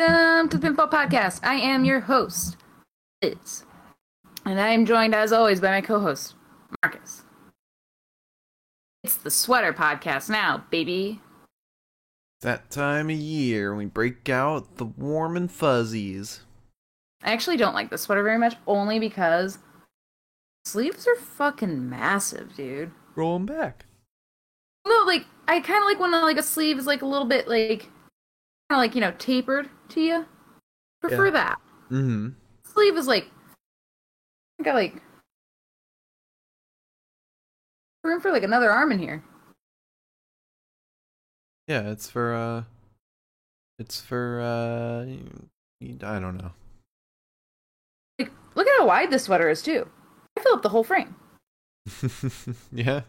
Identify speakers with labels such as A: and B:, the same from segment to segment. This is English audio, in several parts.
A: Welcome to the Pinfall Podcast. I am your host, Liz. And I am joined, as always, by my co host, Marcus. It's the Sweater Podcast now, baby.
B: That time of year when we break out the warm and fuzzies.
A: I actually don't like the sweater very much, only because sleeves are fucking massive, dude.
B: Roll them back.
A: No, like, I kind of like when like a sleeve is like a little bit like, kind of like, you know, tapered to you. Prefer
B: Yeah.
A: that.
B: Mm-hmm.
A: sleeve is like I got like room for like another arm in here.
B: Yeah, it's for uh, it's for uh, I don't know.
A: Like look at how wide this sweater is too. I fill up the whole frame.
B: yeah.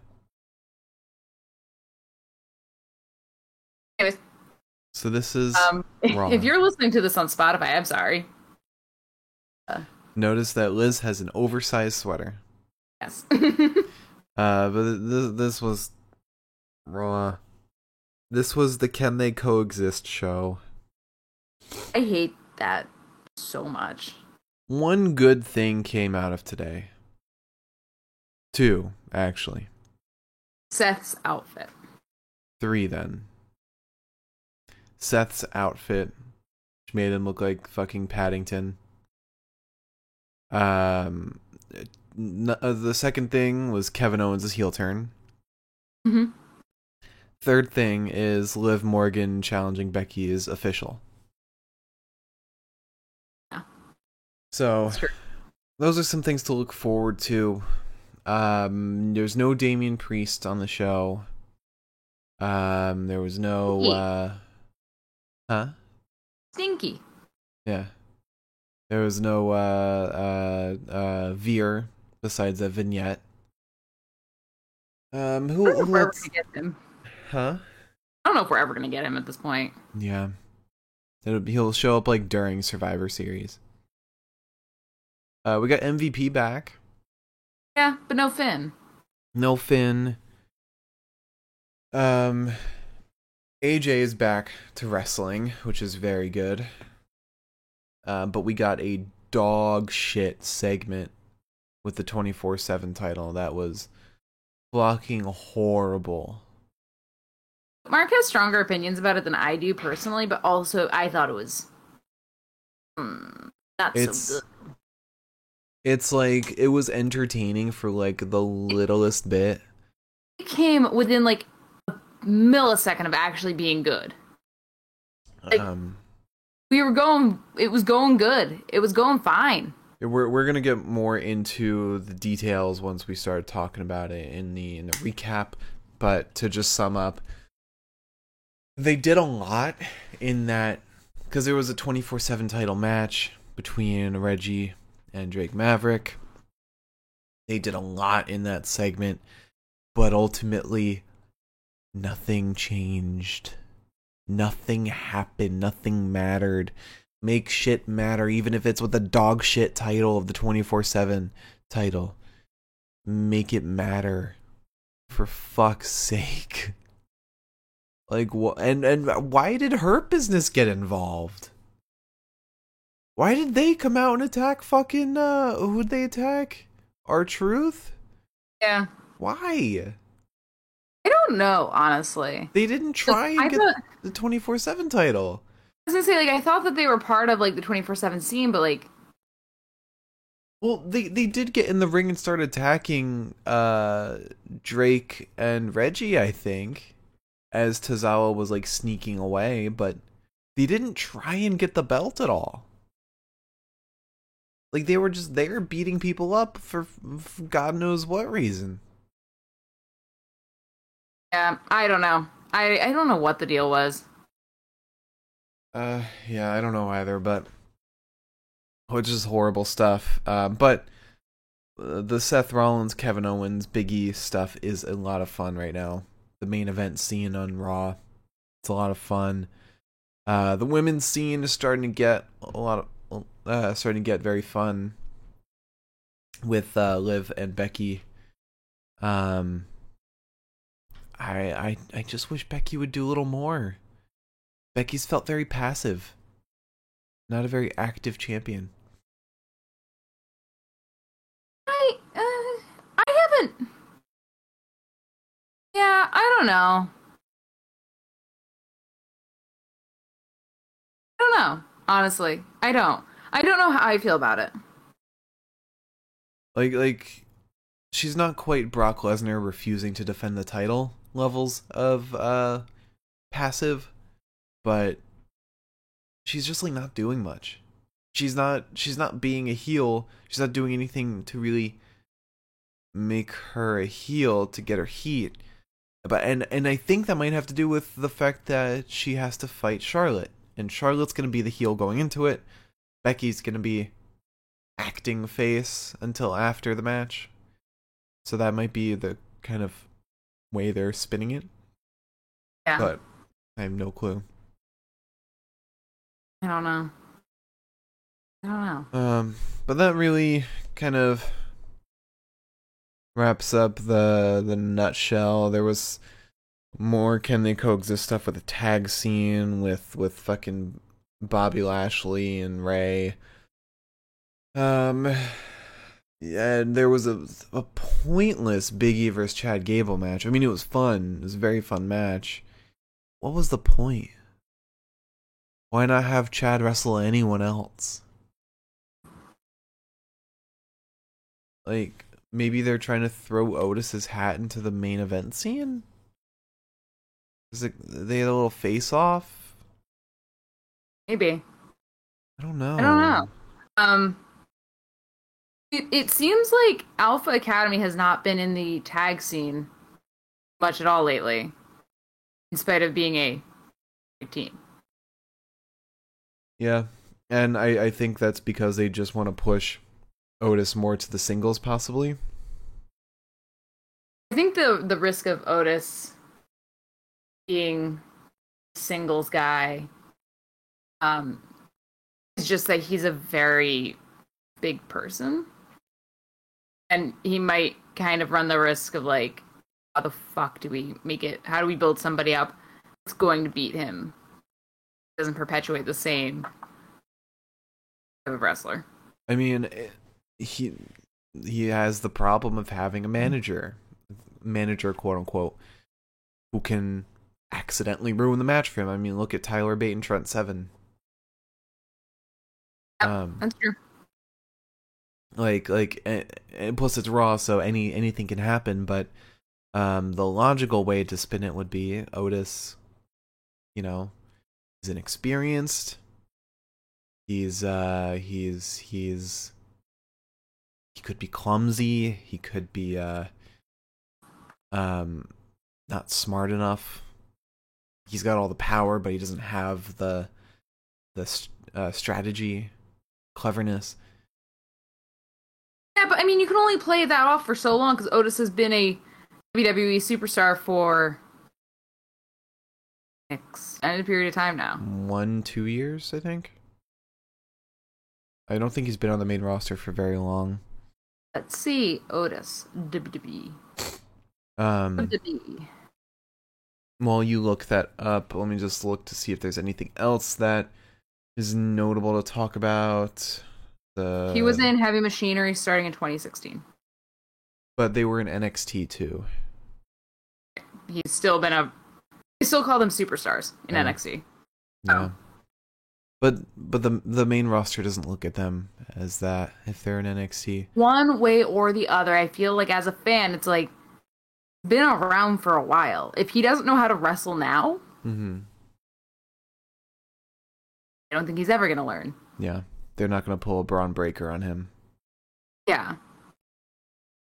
B: So this is
A: um if you're listening to this on Spotify, I'm sorry.
B: notice that Liz has an oversized sweater.
A: Yes.
B: Uh, but this this was raw. This was the Can They Coexist show.
A: I hate that so much.
B: One good thing came out of today. Two, actually.
A: Seth's outfit.
B: Three then. Seth's outfit, which made him look like fucking Paddington. Um, n- uh, the second thing was Kevin Owens' heel turn.
A: hmm
B: Third thing is Liv Morgan challenging Becky is official.
A: Yeah.
B: So those are some things to look forward to. Um, there's no Damian Priest on the show. Um, there was no, uh, huh?
A: Stinky.
B: Yeah. There was no, uh, uh, uh, Veer besides that vignette. Um,
A: I
B: who,
A: don't know if
B: who
A: we're ever
B: else?
A: gonna get him.
B: Huh?
A: I don't know if we're ever gonna get him at this point.
B: Yeah. It'll, be he'll show up like during Survivor Series. Uh, we got MVP back.
A: Yeah, but no Finn.
B: No Finn. Um, AJ is back to wrestling, which is very good. Uh, but we got a dog shit segment with the 24 7 title. That was fucking horrible.
A: Mark has stronger opinions about it than I do personally, but also I thought it was mm, not
B: It's-
A: so good.
B: It's like, it was entertaining for like the littlest bit.
A: It came within like millisecond of actually being good. Like-
B: Um,
A: We were going, it was going good. It was going fine.
B: We're we're gonna get more into the details once we start talking about it in the in the recap. But to just sum up, they did a lot in that because there was a twenty four seven title match between Reggie and Drake Maverick. They did a lot in that segment, but ultimately, nothing changed. Nothing happened. Nothing mattered. Make shit matter even if it's with the dog shit title of the 24/7 title. Make it matter. For fuck's sake. Like what and and why did Hurt Business get involved? Why did they come out and attack fucking uh who'd they attack? R-Truth?
A: Yeah.
B: why
A: I don't know, honestly.
B: they didn't try
A: I
B: and get
A: thought,
B: the 24/7 title
A: I was gonna say, like, I thought that they were part of like the twenty four seven scene, but like,
B: Well, they they did get in the ring and start attacking uh Drake and Reggie, I think, as Tozawa was like sneaking away, but they didn't try and get the belt at all. Like they were just there beating people up for, for God knows what reason.
A: Yeah, I don't know. I I don't know what the deal was.
B: Uh, yeah, I don't know either, but which is horrible stuff. Uh, but uh, the Seth Rollins, Kevin Owens, Big E stuff is a lot of fun right now. The main event scene on Raw, it's a lot of fun. Uh, the women's scene is starting to get a lot of, uh, starting to get very fun with uh, Liv and Becky. Um, I I I just wish Becky would do a little more. Becky's felt very passive. not a very active champion.
A: I uh, I haven't. Yeah, I don't know. I don't know. Honestly, I don't. I don't know how I feel about it.
B: Like like she's not quite Brock Lesnar refusing to defend the title levels of uh passive, but she's just like not doing much. She's not she's not being a heel. She's not doing anything to really make her a heel to get her heat. But and and I think that might have to do with the fact that she has to fight Charlotte. And Charlotte's to be the heel going into it. Becky's to be acting face until after the match. So that might be the kind of way they're spinning it.
A: Yeah.
B: But I have no clue.
A: I don't know. I don't know.
B: Um, but that really kind of wraps up the the nutshell. There was more can they coexist stuff with the tag scene with with fucking Bobby Lashley and Rey. Um, and there was a a pointless Biggie versus Chad Gable match. I mean, it was fun. It was a very fun match. What was the point? Why not have Chad wrestle anyone else? Like maybe they're trying to throw Otis's hat into the main event scene. Is it they had a little face off?
A: Maybe.
B: I don't know.
A: I don't know. Um, it, it seems like Alpha Academy has not been in the tag scene much at all lately, in spite of being a big team.
B: Yeah, and I I think that's because they just want to push Otis more to the singles, possibly.
A: I think the the risk of Otis being a singles guy um is just that he's a very big person. And he might kind of run the risk of like how the fuck do we make it how do we build somebody up that's going to beat him? Doesn't perpetuate the same type of wrestler.
B: I mean, eh, he he has the problem of having a manager, manager quote unquote, who can accidentally ruin the match for him. I mean, look at Tyler Bate and Trent Seven.
A: Yep,
B: Um,
A: That's true.
B: Like like and plus it's raw so any anything can happen but um the logical way to spin it would be otis you know he's inexperienced. He's uh he's he's he could be clumsy he could be uh um not smart enough. He's got all the power but he doesn't have the the uh, strategy cleverness
A: Yeah, but I mean, you can only play that off for so long because Otis has been a WWE superstar for an extended period of time now.
B: one two years i think i don't think he's been on the main roster for very long
A: Let's see, Otis WWE.
B: um
A: WWE.
B: while you look that up let me just look to see if there's anything else that is notable to talk about the
A: He was in Heavy Machinery starting in 2016.
B: but they were in nxt too
A: He's still been a. They still call them superstars in
B: Yeah.
A: NXT.
B: yeah
A: Oh.
B: but but the the main roster doesn't look at them as that if they're in nxt
A: One way or the other, I feel like as a fan, it's like been around for a while. If he doesn't know how to wrestle now,
B: mm-hmm
A: I don't think he's ever gonna learn.
B: yeah they're not going to pull a braun breaker on him
A: Yeah.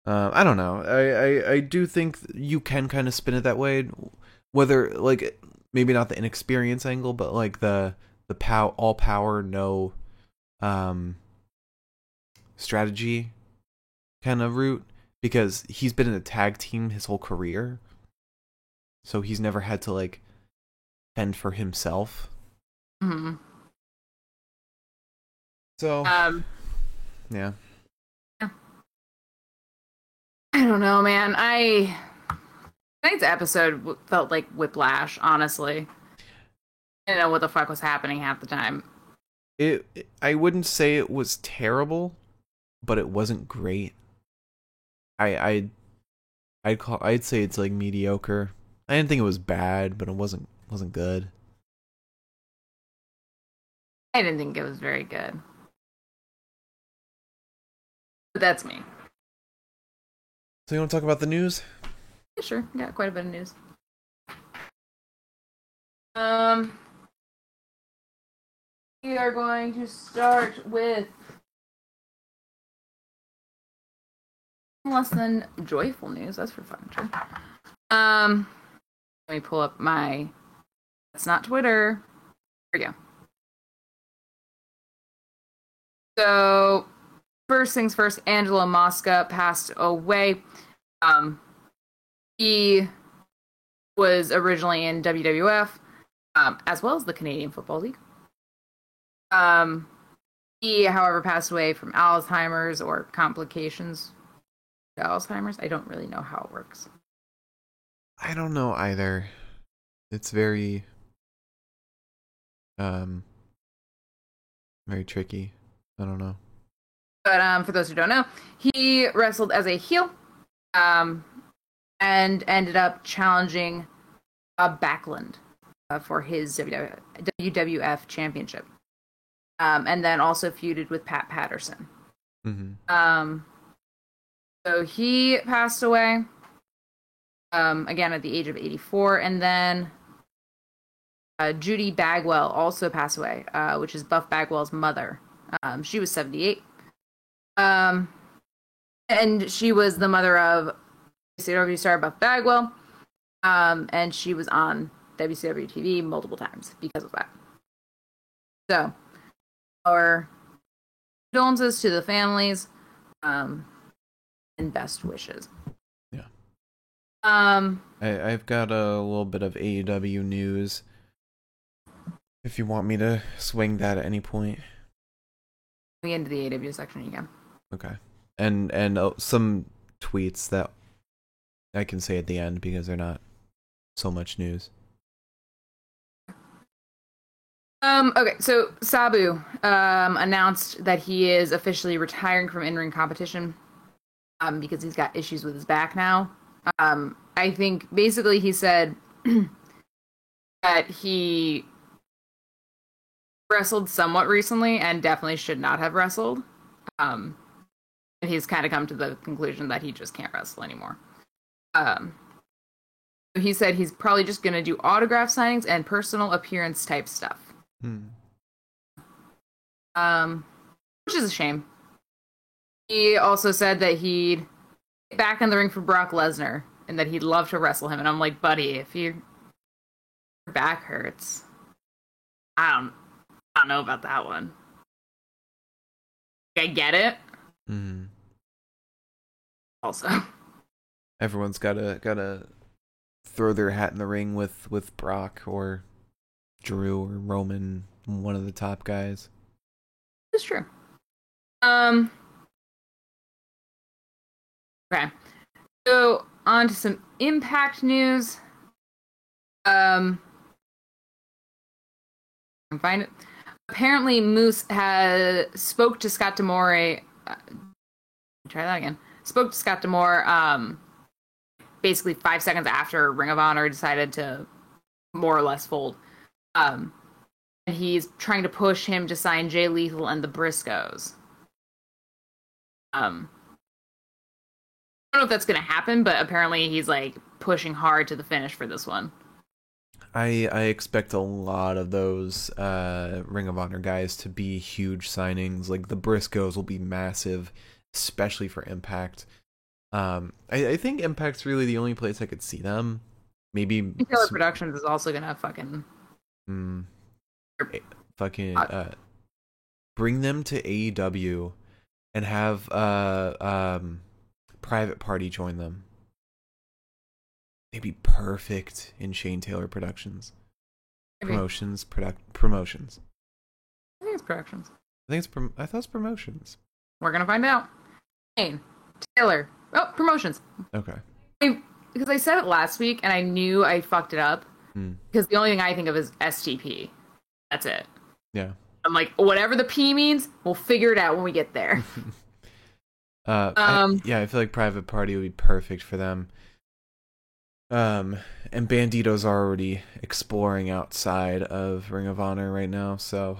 B: Uh, I don't know. I, I I do think you can kind of spin it that way, whether like maybe not the inexperience angle, but like the the pow all power no um strategy kind of route because he's been in a tag team his whole career, so he's never had to like fend for himself.
A: hmm
B: So
A: Um,
B: yeah,
A: I don't know, man. I tonight's episode felt like whiplash. Honestly, I didn't know what the fuck was happening half the time.
B: it, I wouldn't say it was terrible, but it wasn't great. I I I'd call I'd say it's like mediocre. I didn't think it was bad, but it wasn't wasn't good.
A: I didn't think it was very good. But that's me.
B: So you want to talk about the news?
A: Yeah, sure, got quite a bit of news. Um, we are going to start with less than joyful news. That's for fucking sure. Um, let me pull up my. It's not Twitter. Here we go. So, first things first, Angelo Mosca passed away. Um, he was originally in WWF, um, as well as the Canadian Football League. Um, he, however, passed away from Alzheimer's or complications Alzheimer's. I don't really know how it works.
B: I don't know either. It's very um very tricky. I don't know.
A: But um, for those who don't know, he wrestled as a heel, um, and ended up challenging uh, Backlund uh, for his WWF championship, um, and then also feuded with Pat Patterson.
B: Mm-hmm.
A: Um, so he passed away um, again at the age of 84, and then uh, Judy Bagwell also passed away, uh, which is Buff Bagwell's mother. Um, she was 78. Um, and she was the mother of WCW star Buff Bagwell. Um, and she was on WCW TV multiple times because of that. So, our condolences to the families, um, and best wishes.
B: Yeah.
A: Um,
B: I, I've got a little bit of AEW news. If you want me to swing that at any point.
A: we get into the AW section again.
B: Okay. And and uh, some tweets that I can say at the end because they're not so much news.
A: Um, okay, so Sabu um, announced that he is officially retiring from in-ring competition um, because he's got issues with his back now. Um, I think basically he said that he wrestled somewhat recently and definitely should not have wrestled. Um, he's kind of come to the conclusion that he just can't wrestle anymore. Um, he said he's probably just going to do autograph signings and personal appearance type stuff.
B: Hmm.
A: Um, which is a shame. He also said that he'd get back in the ring for Brock Lesnar and that he'd love to wrestle him. And I'm like, buddy, if you, your back hurts, I don't, I don't know about that one. I get it.
B: Hmm.
A: Also,
B: Everyone's gotta gotta throw their hat in the ring with with Brock or Drew or Roman, one of the top guys.
A: it's true. Um. Okay. So on to some impact news. Um. I can find it. Apparently, Moose has spoke to Scott D'Amore. Try that again. Spoke to Scott D'Amore. Um, basically five seconds after Ring of Honor decided to more or less fold. Um, and he's trying to push him to sign Jay Lethal and the Briscoes. Um, I don't know if that's gonna happen, but apparently he's like pushing hard to the finish for this one.
B: I I expect a lot of those uh, Ring of Honor guys to be huge signings. Like the Briscoes will be massive, especially for Impact. Um, I, I think Impact's really the only place I could see them. Maybe
A: Taylor Productions is also gonna fucking
B: mm, eh, fucking
A: uh,
B: bring them to AEW and have uh um Private Party join them. They'd be perfect in Shane Taylor Productions. Promotions, product promotions.
A: I think it's Productions.
B: I think it's prom- I thought it's promotions.
A: We're gonna find out. Shane Taylor. Oh, promotions.
B: Okay.
A: I, because I said it last week and I knew I fucked it up.
B: Hmm.
A: Because the only thing I think of is STP. That's it.
B: Yeah.
A: I'm like, whatever the P means, we'll figure it out when we get there.
B: Uh, I-
A: Um,
B: yeah, I feel like Private Party would be perfect for them. Um, and Bandito's already exploring outside of Ring of Honor right now, so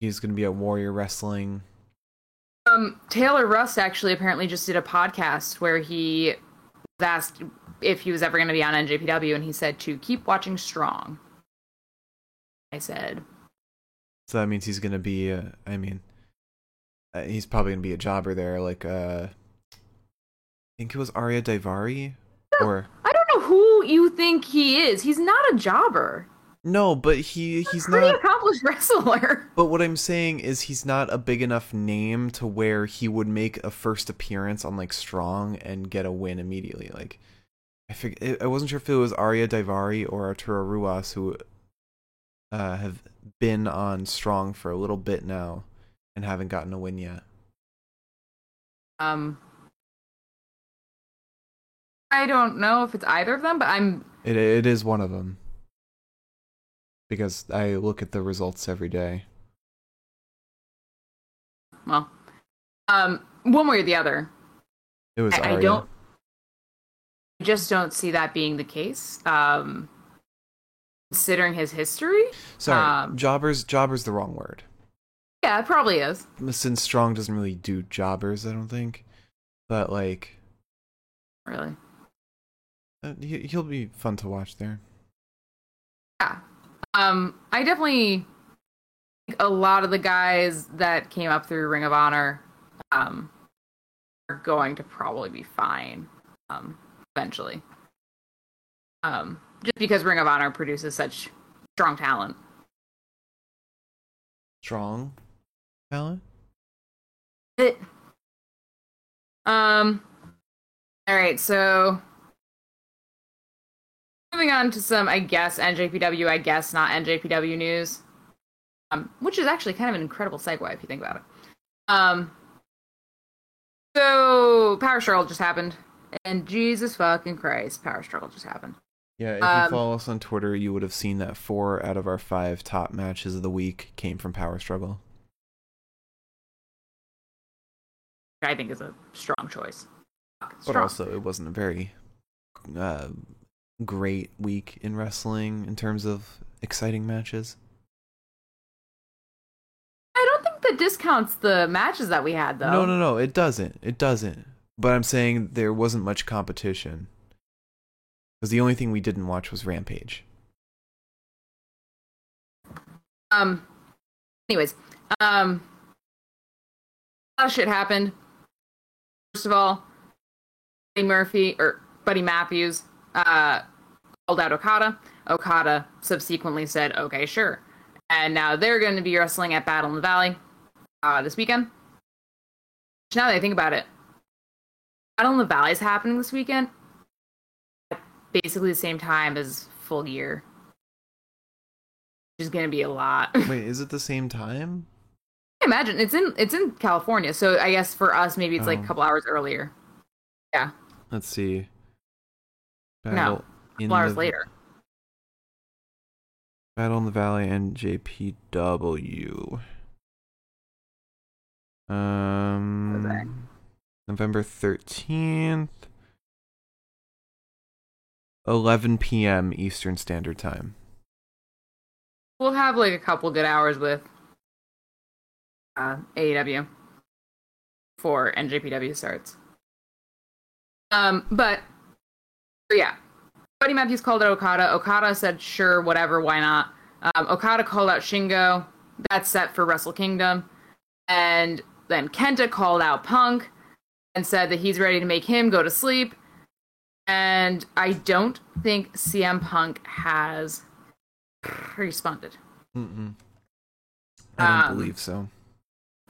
B: he's gonna be at Warrior Wrestling.
A: Um, Taylor Rust actually apparently just did a podcast where he was asked if he was ever going to be on NJPW, and he said to keep watching Strong. I said,
B: So that means he's gonna be. Uh, I mean, uh, he's probably gonna be a jobber there, like uh, I think it was Arya Daivari, or
A: don't you think he is. He's not a jobber.
B: no, but he he's
A: Pretty
B: not.
A: accomplished wrestler.
B: But what I'm saying is he's not a big enough name to where he would make a first appearance on like Strong and get a win immediately. Like I fig- I wasn't sure if it was Arya Daivari or Arturo Ruas who uh, have been on Strong for a little bit now and haven't gotten a win yet.
A: Um, I don't know if it's either of them, but I'm
B: It it is one of them because I look at the results every day.
A: well, um, one way or the other.
B: It was
A: I, I don't. I just don't see that being the case. Um, considering his history,
B: Sorry,
A: um,
B: jobbers. Jobbers the wrong word.
A: yeah, it probably is.
B: Since Strong doesn't really do jobbers, I don't think. But like,
A: Really,
B: uh, he, he'll be fun to watch there.
A: yeah. Um, I definitely think a lot of the guys that came up through Ring of Honor, um, are going to probably be fine. Um, eventually. Um, just because Ring of Honor produces such strong talent.
B: Strong talent.
A: It. Um. All right, so moving on to some, I guess NJPW, I guess not NJPW news, um, which is actually kind of an incredible segue if you think about it. Um. So Power Struggle just happened, and Jesus fucking Christ, Power Struggle just happened.
B: Yeah, if
A: Um,
B: you follow us on Twitter, you would have seen that four out of our five top matches of the week came from Power Struggle.
A: I think is a strong choice. Fucking
B: But also, it wasn't a very uh, great week in wrestling in terms of exciting matches.
A: I don't think that discounts the matches that we had though.
B: No, no, no, it doesn't. It doesn't. But I'm saying there wasn't much competition. Because the only thing we didn't watch was Rampage.
A: Um. Anyways, um, a lot of shit happened. First of all, Buddy Murphy or Buddy Matthews uh out Okada. Okada subsequently said, "Okay, sure," and now they're going to be wrestling at Battle in the Valley uh, this weekend. Which Now that I think about it, Battle in the Valley is happening this weekend, at basically the same time as Full Gear. Which is going to be a lot.
B: Wait, is it the same time?
A: I imagine it's in it's in California, so I guess for us maybe it's like
B: Oh.
A: a couple hours earlier. Yeah,
B: Let's see.
A: No,
B: Battle
A: a couple hours
B: the-
A: later.
B: Battle in the Valley NJPW. Um, November 13th, 11 p.m. Eastern Standard Time.
A: We'll have like a couple good hours with uh, AEW before NJPW starts. Um, but, but yeah, Buddy Matthews called out Okada. Okada said, "Sure, whatever, why not?" Um, Okada called out Shingo. That's set for Wrestle Kingdom, and then Kenta called out Punk and said that he's ready to make him go to sleep. And I don't think CM Punk has responded.
B: Mm-mm. I don't
A: Um,
B: believe so.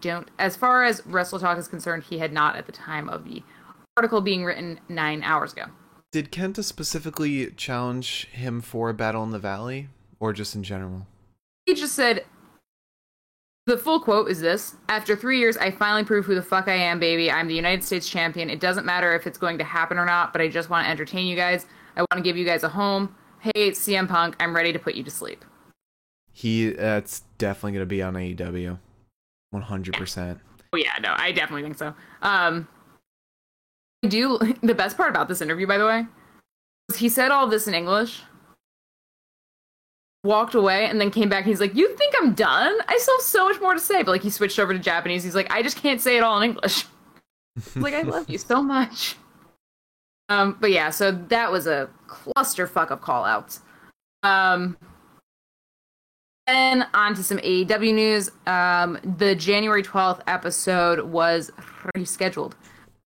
A: Don't. As far as Wrestle Talk is concerned, he had not at the time of the article being written nine hours ago.
B: Did Kenta specifically challenge him for a Battle in the Valley, or just in general?
A: He just said, the full quote is this After three years, I finally prove who the fuck I am, baby. I'm the United States champion. It doesn't matter if it's going to happen or not, but I just want to entertain you guys. I want to give you guys a home. Hey, CM Punk, I'm ready to put you to sleep.
B: he that's definitely gonna be on AEW, one hundred percent.
A: Oh yeah, no, I definitely think so. Um, do the best part about this interview, by the way, he said all this in English, walked away, and then came back. He's like, "You think I'm done? I still have so much more to say." But like, he switched over to Japanese. He's like, "I just can't say it all in English." like, I love you so much. Um, but yeah, so that was a clusterfuck of call outs. Um, and on to some AEW news. Um, the January 12th episode was rescheduled.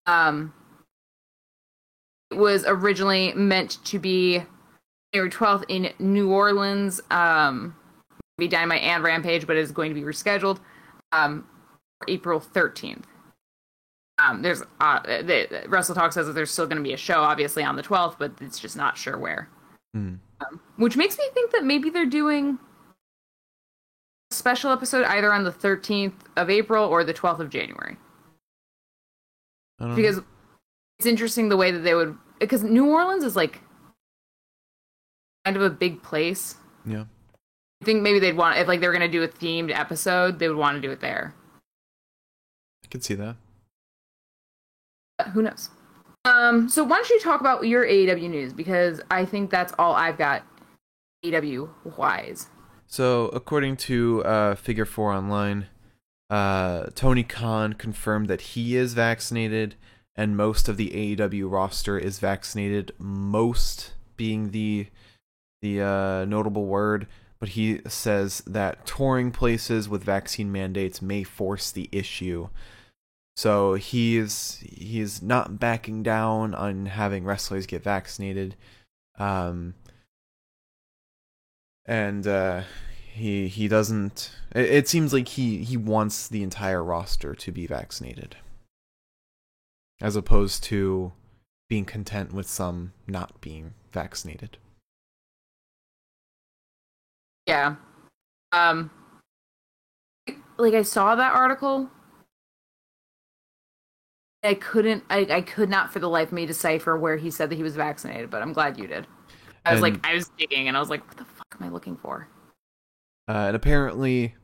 A: Um, was originally meant to be January 12th in New Orleans, um, be Dynamite and Rampage, but it is going to be rescheduled um, for April 13th. Um, there's uh, the, Wrestle Talk says that there's still going to be a show, obviously on the 12th, but it's just not sure where.
B: Mm.
A: Um, which makes me think that maybe they're doing a special episode either on the 13th of April or the 12th of January. Because know. it's interesting the way that they would, because New Orleans is like kind of a big place.
B: Yeah.
A: I think maybe they'd want if like they were gonna do a themed episode, they would want to do it there.
B: I could see that.
A: But who knows? Um, so why don't you talk about your AEW news because I think that's all I've got AEW wise.
B: So according to uh, Figure Four Online, uh, Tony Khan confirmed that he is vaccinated, and most of the AEW roster is vaccinated. Most being the the uh, notable word, but he says that touring places with vaccine mandates may force the issue. So he's he's not backing down on having wrestlers get vaccinated, um, and uh, he he doesn't. It, it seems like he he wants the entire roster to be vaccinated, as opposed to being content with some not being vaccinated.
A: Yeah. Um like I saw that article. I couldn't I, I could not for the life of me decipher where he said that he was vaccinated, but I'm glad you did. I was and, like I was digging and I was like, what the fuck am I looking for?
B: Uh, and apparently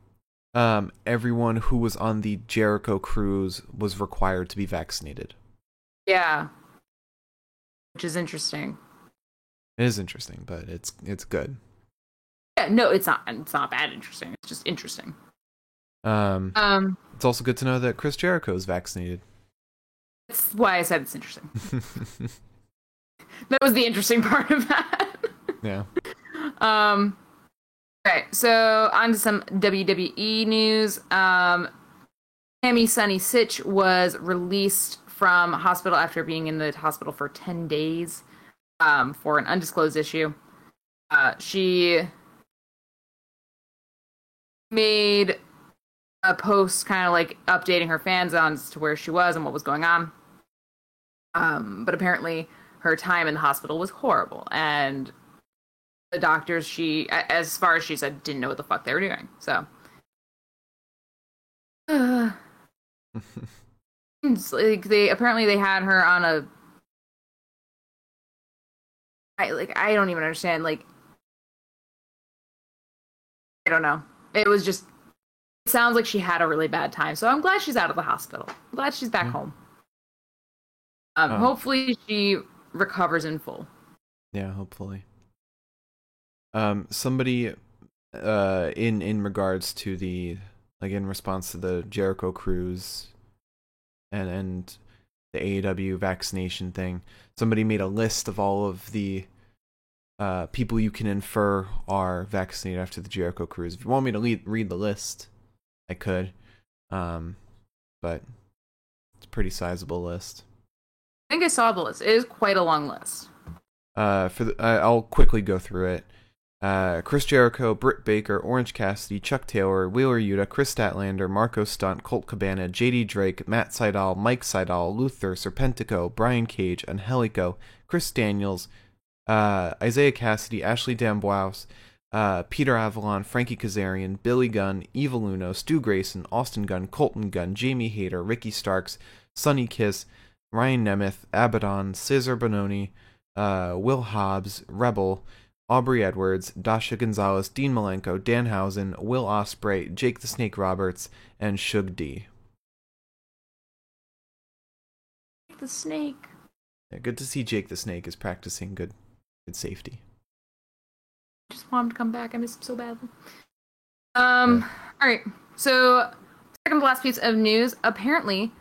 B: um, everyone who was on the Jericho cruise was required to be vaccinated.
A: Yeah. Which is interesting.
B: It is interesting, but it's it's good.
A: Yeah, no, it's not. It's not bad. Interesting. It's just interesting.
B: Um, um, it's also good to know that Chris Jericho is vaccinated.
A: That's why I said it's interesting. that was the interesting part of that.
B: yeah.
A: Um. Okay, so on to some WWE news. Um, Tammy Sunny Sytch was released from hospital after being in the hospital for ten days um, for an undisclosed issue. Uh, she made a post kind of like updating her fans on to where she was and what was going on. Um, but apparently her time in the hospital was horrible and the doctors she as far as she said didn't know what the fuck they were doing. So like they apparently they had her on a I like I don't even understand like I don't know it was just it sounds like she had a really bad time. So I'm glad she's out of the hospital. I'm glad she's back home. Um, um, hopefully she recovers in full.
B: Yeah, hopefully. Um, somebody, uh, in in regards to the like in response to the Jericho cruise, and and the AEW vaccination thing, somebody made a list of all of the uh, people you can infer are vaccinated after the Jericho cruise. If you want me to lead, read the list, I could, um, but it's a pretty sizable list.
A: I think I saw the list. It is quite a long list.
B: Uh, for the, uh, I'll quickly go through it. Uh, Chris Jericho, Britt Baker, Orange Cassidy, Chuck Taylor, Wheeler Yuta, Kris Statlander, Marko Stunt, Colt Cabana, JD Drake, Matt Sydal, Mike Sydal, Luther, Serpentico, Brian Cage, Angelico, Chris Daniels, uh, Isiah Kassidy, Ashley D'Amboise, uh, Peter Avalon, Frankie Kazarian, Billy Gunn, Evil Uno, Stu Grayson, Austin Gunn, Colten Gunn, Jamie Hayter, Ricky Starks, Sonny Kiss, Ryan Nemeth, Abaddon, Cezar Bononi, uh, Will Hobbs, Rebel, Aubrey Edwards, Dasha Gonzalez, Dean Malenko, Danhausen, Will Ospreay, Jake the Snake Roberts, and Shug D.
A: Jake the snake.
B: Yeah, good to see Jake the Snake is practicing good good safety.
A: Just want him to come back. I miss him so badly. Um. All right. So, second to last piece of news. Apparently,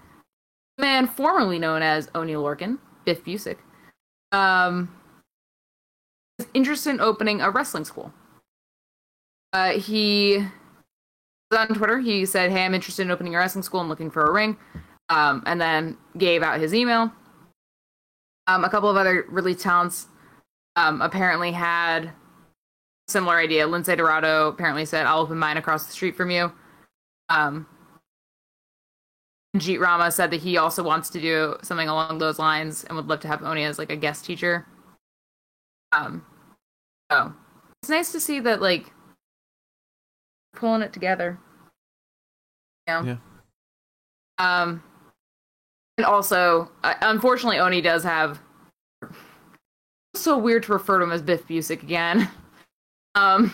A: the man formerly known as Oney Lorcan, Biff Busick, um, interested in opening a wrestling school. Uh, he on Twitter. He said, "Hey, I'm interested in opening a wrestling school. I'm looking for a ring." Um, and then gave out his email. Um, a couple of other really talents um, apparently had similar idea. Lince Dorado apparently said, "I'll open mine across the street from you." Um, Jeet Rama said that he also wants to do something along those lines and would love to have Oney as like a guest teacher. Um, so it's nice to see that like pulling it together. Yeah.
B: Yeah.
A: Um, and also, uh, unfortunately, Oney does have. It's so weird to refer to him as Biff Busick again. Um,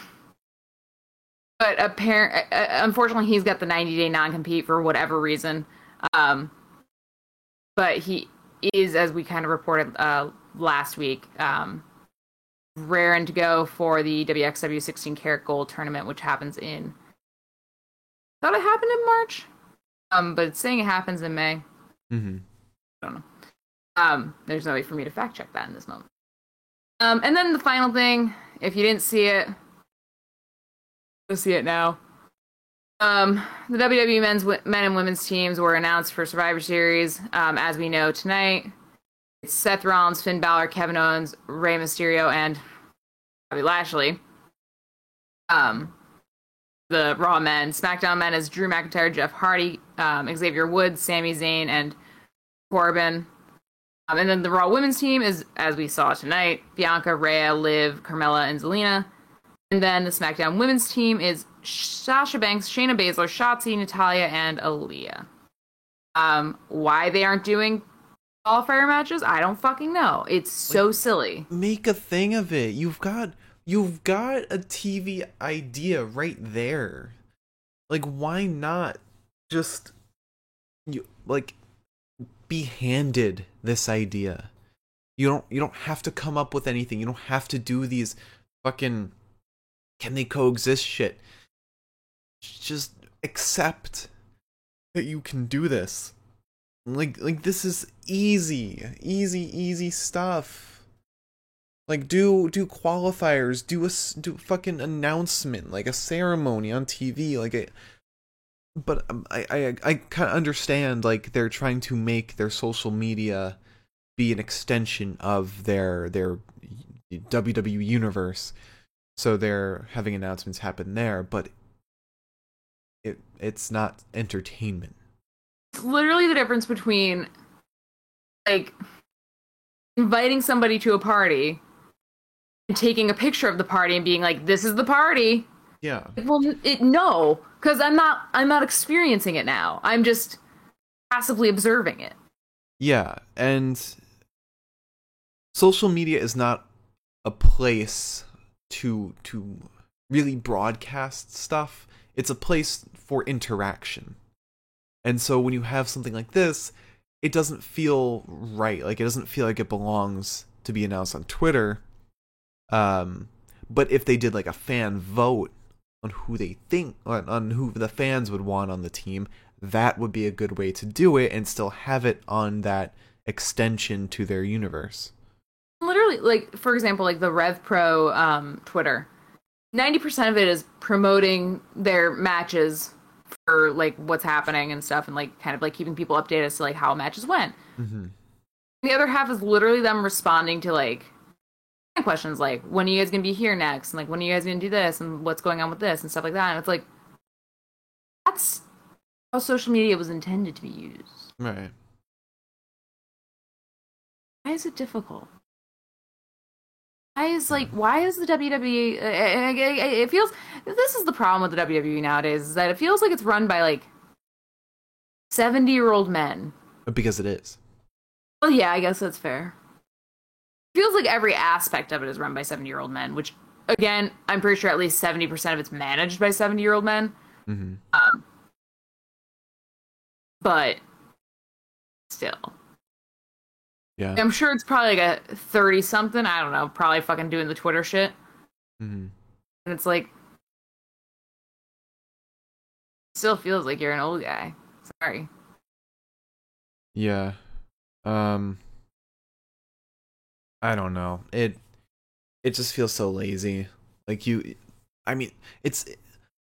A: but apparent, uh, unfortunately, he's got the 90 day non compete for whatever reason. Um, but he is, as we kind of reported uh, last week, um, raring to go for the WXW 16 Carat Gold tournament, which happens in. Thought it happened in March, um, but it's saying it happens in May.
B: Mm-hmm.
A: I don't know. Um, there's no way for me to fact check that in this moment. Um, and then the final thing, if you didn't see it, go see it now. Um, the WWE men's men and women's teams were announced for Survivor Series. Um, as we know tonight, it's Seth Rollins, Finn Balor, Kevin Owens, Rey Mysterio, and Bobby Lashley. Um, the Raw men, SmackDown men is Drew McIntyre, Jeff Hardy, um, Xavier Woods, Sami Zayn, and Corbin. Um, and then the Raw women's team is, as we saw tonight, Bianca, Rhea, Liv, Carmella, and Zelina. And then the SmackDown women's team is Sasha Banks, Shayna Baszler, Shotzi, Natalya, and Aliyah. Um, why they aren't doing qualifier matches, I don't fucking know. It's so
B: Like-
A: silly.
B: Make a thing of it. You've got you've got a TV idea right there. Like why not just you like be handed this idea? You don't you don't have to come up with anything. You don't have to do these fucking can they coexist shit. Just accept that you can do this. Like like this is easy, easy, easy stuff. Like do do qualifiers, do a do fucking announcement, like a ceremony on TV, like a. But um, I I I kind of understand like they're trying to make their social media be an extension of their their WWE universe, so they're having announcements happen there, but it it's not entertainment.
A: It's literally the difference between like inviting somebody to a party and taking a picture of the party and being like, "This is the party."
B: Yeah.
A: Well, it, no, because I'm not. I'm not experiencing it now. I'm just passively observing it.
B: Yeah, and social media is not a place to to really broadcast stuff. It's a place for interaction. And so when you have something like this, it doesn't feel right. Like it doesn't feel like it belongs to be announced on Twitter. Um but if they did like a fan vote on who they think on, on who the fans would want on the team, that would be a good way to do it and still have it on that extension to their universe.
A: Literally, like for example, like the Rev Pro um, Twitter, ninety percent of it is promoting their matches for like what's happening and stuff, and like kind of like keeping people updated as to like how matches went.
B: Mm-hmm.
A: The other half is literally them responding to like questions like when are you guys gonna be here next and like when are you guys gonna do this and what's going on with this and stuff like that and it's like that's how social media was intended to be used
B: Right.
A: why is it difficult why is like why is the WWE uh, uh, uh, it feels this is the problem with the WWE nowadays is that it feels like it's run by like 70 year old men
B: Because it is.
A: well yeah I guess that's fair feels like every aspect of it is run by 70 year old men, which again, I'm pretty sure at least 70% of it's managed by 70 year old men.
B: hmm
A: Um, but still,
B: Yeah.
A: I'm sure it's probably like a 30 something. I don't know, probably fucking doing the Twitter shit.
B: hmm
A: And it's like, still feels like you're an old guy. Sorry.
B: Yeah. Um I don't know. It it just feels so lazy. Like you I mean, it's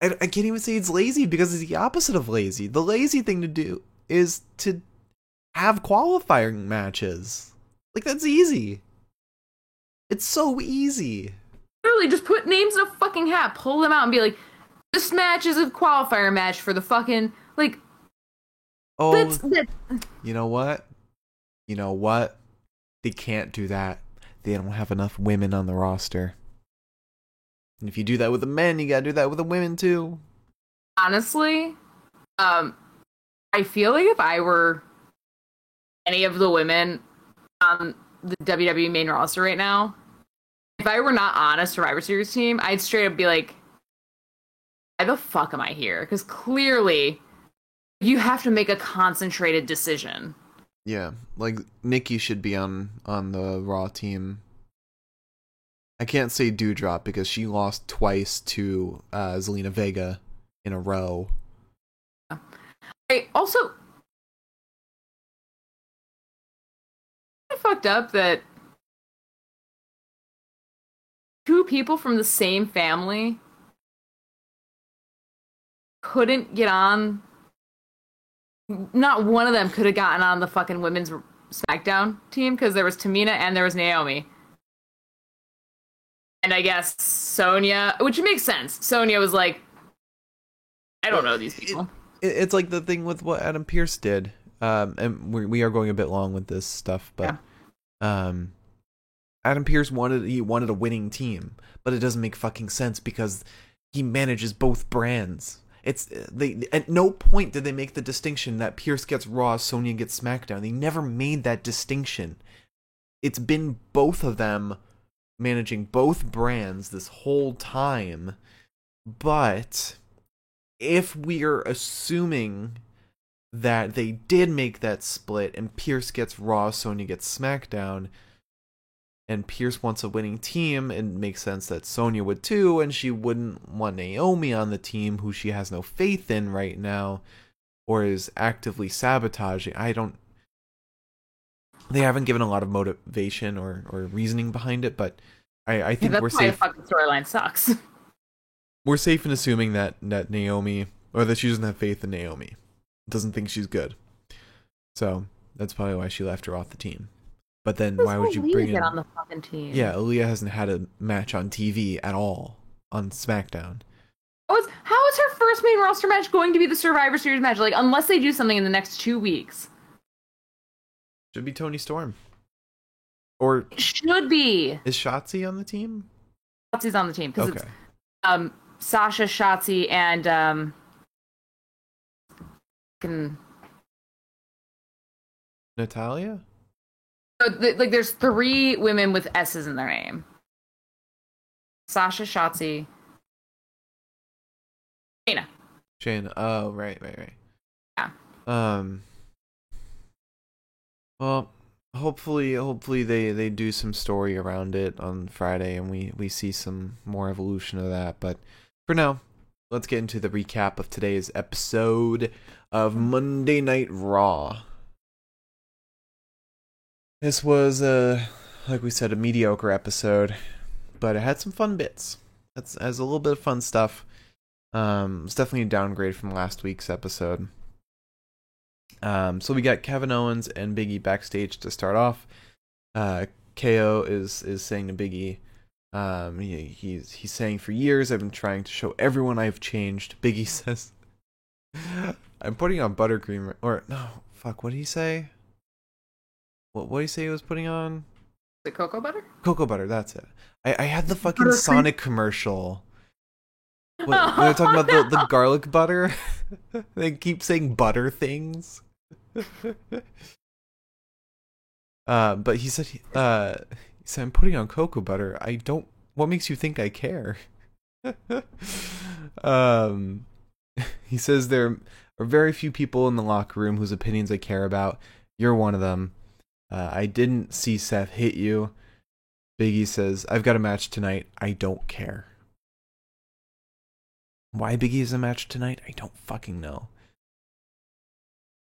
B: I, I can't even say it's lazy because it's the opposite of lazy. The lazy thing to do is to have qualifying matches. Like that's easy. It's so easy.
A: Literally, just put names in a fucking hat, pull them out, and be like, this match is a qualifier match for the fucking. Like,
B: Oh,
A: that's. That,
B: you know what? You know what? They can't do that. They don't have enough women on the roster. And if you do that with the men, you gotta do that with the women too.
A: honestly, um, I feel like if I were any of the women on the WWE main roster right now, if I were not on a Survivor Series team, I'd straight up be like, why the fuck am I here? Because clearly, you have to make a concentrated decision.
B: Yeah, like Nikki should be on on the Raw team. I can't say Doudrop because she lost twice to uh, Zelina Vega in a row.
A: I also I fucked up that two people from the same family couldn't get on not one of them could have gotten on the fucking women's SmackDown team because there was Tamina and there was Naomi. And I guess Sonya, which makes sense. Sonya was like, I don't know these people.
B: It, it's like the thing with what Adam Pearce did. Um, and we we are going a bit long with this stuff, but um, Adam Pearce wanted he wanted a winning team, but it doesn't make fucking sense because he manages both brands. It's they at no point did they make the distinction that Pearce gets Raw, Sonya gets SmackDown. They never made that distinction. It's been both of them managing both brands this whole time, but if we're assuming that they did make that split and Pearce gets Raw, Sonya gets SmackDown, and Pearce wants a winning team, it makes sense that Sonya would too, and she wouldn't want Naomi on the team who she has no faith in right now or is actively sabotaging. I don't they haven't given a lot of motivation or, or reasoning behind it, but I, I think
A: That's
B: we're
A: why
B: safe
A: the fucking storyline sucks.
B: we're safe in assuming that that Naomi or that she doesn't have faith in Naomi. Doesn't think she's good. So that's probably why she left her off the team. But then why would you bring in
A: get on the fucking team?
B: Yeah, Aliyah hasn't had a match on TV at all on SmackDown.
A: How is, how is her first main roster match going to be the Survivor Series match? Like, unless they do something in the next two weeks.
B: Should be Toni Storm. Or
A: It should be.
B: is Shotzi on the team?
A: Shotzi's on the team because
B: Okay.
A: it's um, Sasha, Shotzi, and um, fucking-
B: Natalya?
A: so th- like there's three women with S's in their name. Sasha, Shotzi, Shayna.
B: Shane. Oh, right, right, right.
A: Yeah.
B: Um. Well, hopefully, hopefully they they do some story around it on Friday, and we we see some more evolution of that. But for now, let's get into the recap of today's episode of Monday Night Raw. This was a, like we said, a mediocre episode, but it had some fun bits. It's has a little bit of fun stuff. Um, it's definitely a downgrade from last week's episode. Um, so we got Kevin Owens and Biggie backstage to start off. Uh, KO is is saying to Biggie, um, he, he's he's saying for years I've been trying to show everyone I've changed. Biggie says, I'm putting on buttercream or no, fuck, what did he say? What what did he say he was putting on?
A: The cocoa butter?
B: Cocoa butter, that's it. I, I had the fucking
A: Buttercream?
B: Sonic commercial. When, when they're talking about the, the garlic butter, they keep saying butter things. uh, but he said, he- uh, said, I'm putting on cocoa butter. I don't. What makes you think I care? um, he says there are very few people in the locker room whose opinions I care about. You're one of them. Uh, I didn't see Seth hit you. Biggie says, I've got a match tonight. I don't care. Why Biggie is a match tonight? I don't fucking know.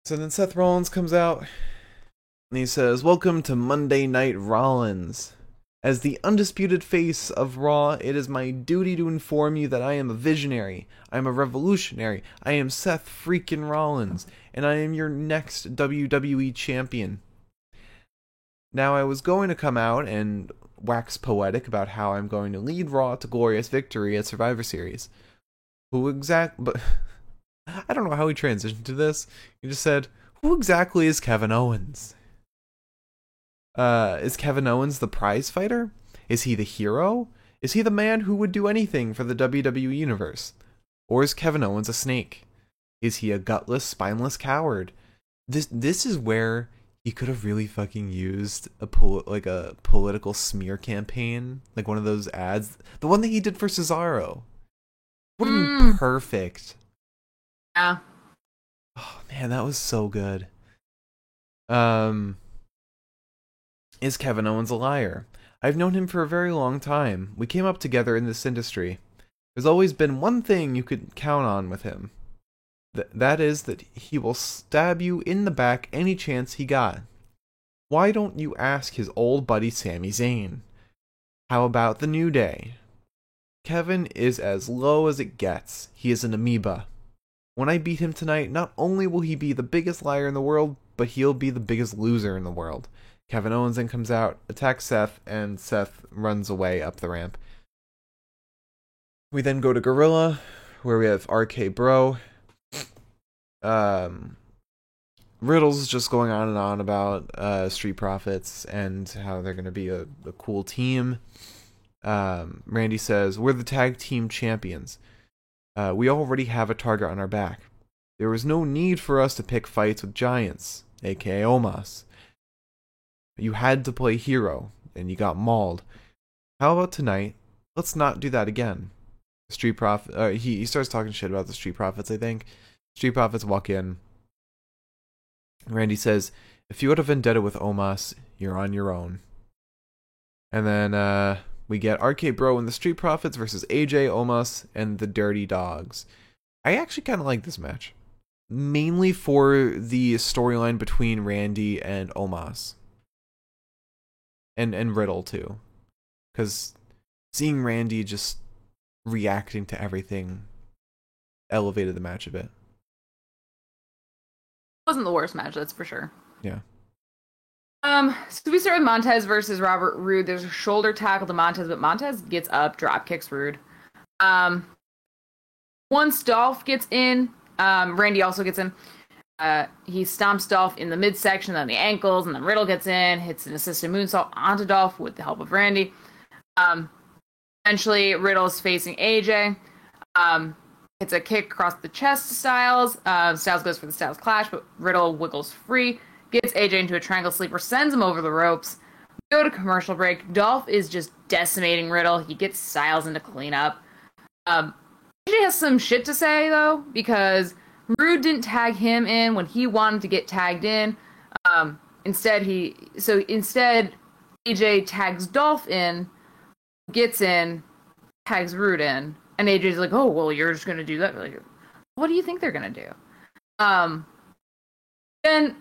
B: So then Seth Rollins comes out and he says, Welcome to Monday Night Rollins. As the undisputed face of Raw, it is my duty to inform you that I am a visionary, I am a revolutionary, I am Seth freaking Rollins, and I am your next WWE champion. Now, I was going to come out and wax poetic about how I'm going to lead Raw to glorious victory at Survivor Series. Who exact? But I don't know how he transitioned to this. He just said, "Who exactly is Kevin Owens?" Uh, is Kevin Owens the prize fighter? Is he the hero? Is he the man who would do anything for the WWE universe? Or is Kevin Owens a snake? Is he a gutless, spineless coward? This this is where he could have really fucking used a pol- like a political smear campaign, like one of those ads, the one that he did for Cesaro. Would have been
A: Mm.
B: perfect.
A: Yeah.
B: Oh man, that was so good. Um Is Kevin Owens a liar? I've known him for a very long time. We came up together in this industry. There's always been one thing you could count on with him. Th- that is that he will stab you in the back any chance he got. Why don't you ask his old buddy Sami Zayn? How about the New Day? Kevin is as low as it gets. He is an amoeba. When I beat him tonight, not only will he be the biggest liar in the world, but he'll be the biggest loser in the world. Kevin Owens then comes out, attacks Seth, and Seth runs away up the ramp. We then go to Gorilla, where we have RK Bro. Um, Riddle's just going on and on about uh, Street Profits and how they're going to be a, a cool team. Um, Randy says, We're the tag team champions. Uh, we already have a target on our back. There was no need for us to pick fights with giants, aka Omos. You had to play hero, and you got mauled. How about tonight? Let's not do that again. Street Profit. Uh, he he starts talking shit about the Street Profits. I think Street Profits walk in. Randy says, "If you had a vendetta with Omos, you're on your own." And then uh, we get RK Bro and the Street Profits versus AJ Omos, and the Dirty Dogs. I actually kind of like this match, mainly for the storyline between Randy and Omos, and and Riddle too, because seeing Randy just reacting to everything elevated the match a bit.
A: wasn't the worst match, that's for sure.
B: Yeah.
A: Um, so we start with Montez versus Robert Roode. There's a shoulder tackle to Montez, but Montez gets up, drop kicks Roode. Um, once Dolph gets in, um, Randy also gets in. Uh, he stomps Dolph in the midsection, then the ankles, and then Riddle gets in, hits an assisted moonsault onto Dolph with the help of Randy. Um, eventually, Riddle's facing AJ. Um, it's a kick across the chest to Styles. Uh, Styles goes for the Styles Clash, but Riddle wiggles free, gets AJ into a triangle sleeper, sends him over the ropes. Go to commercial break. Dolph is just decimating Riddle. He gets Styles into cleanup. Um, AJ has some shit to say though, because Roode didn't tag him in when he wanted to get tagged in. Um, instead, he so instead AJ tags Dolph in, gets in, tags Roode in, and AJ's like, "Oh, well, you're just gonna do that." Like, what do you think they're gonna do? Um, then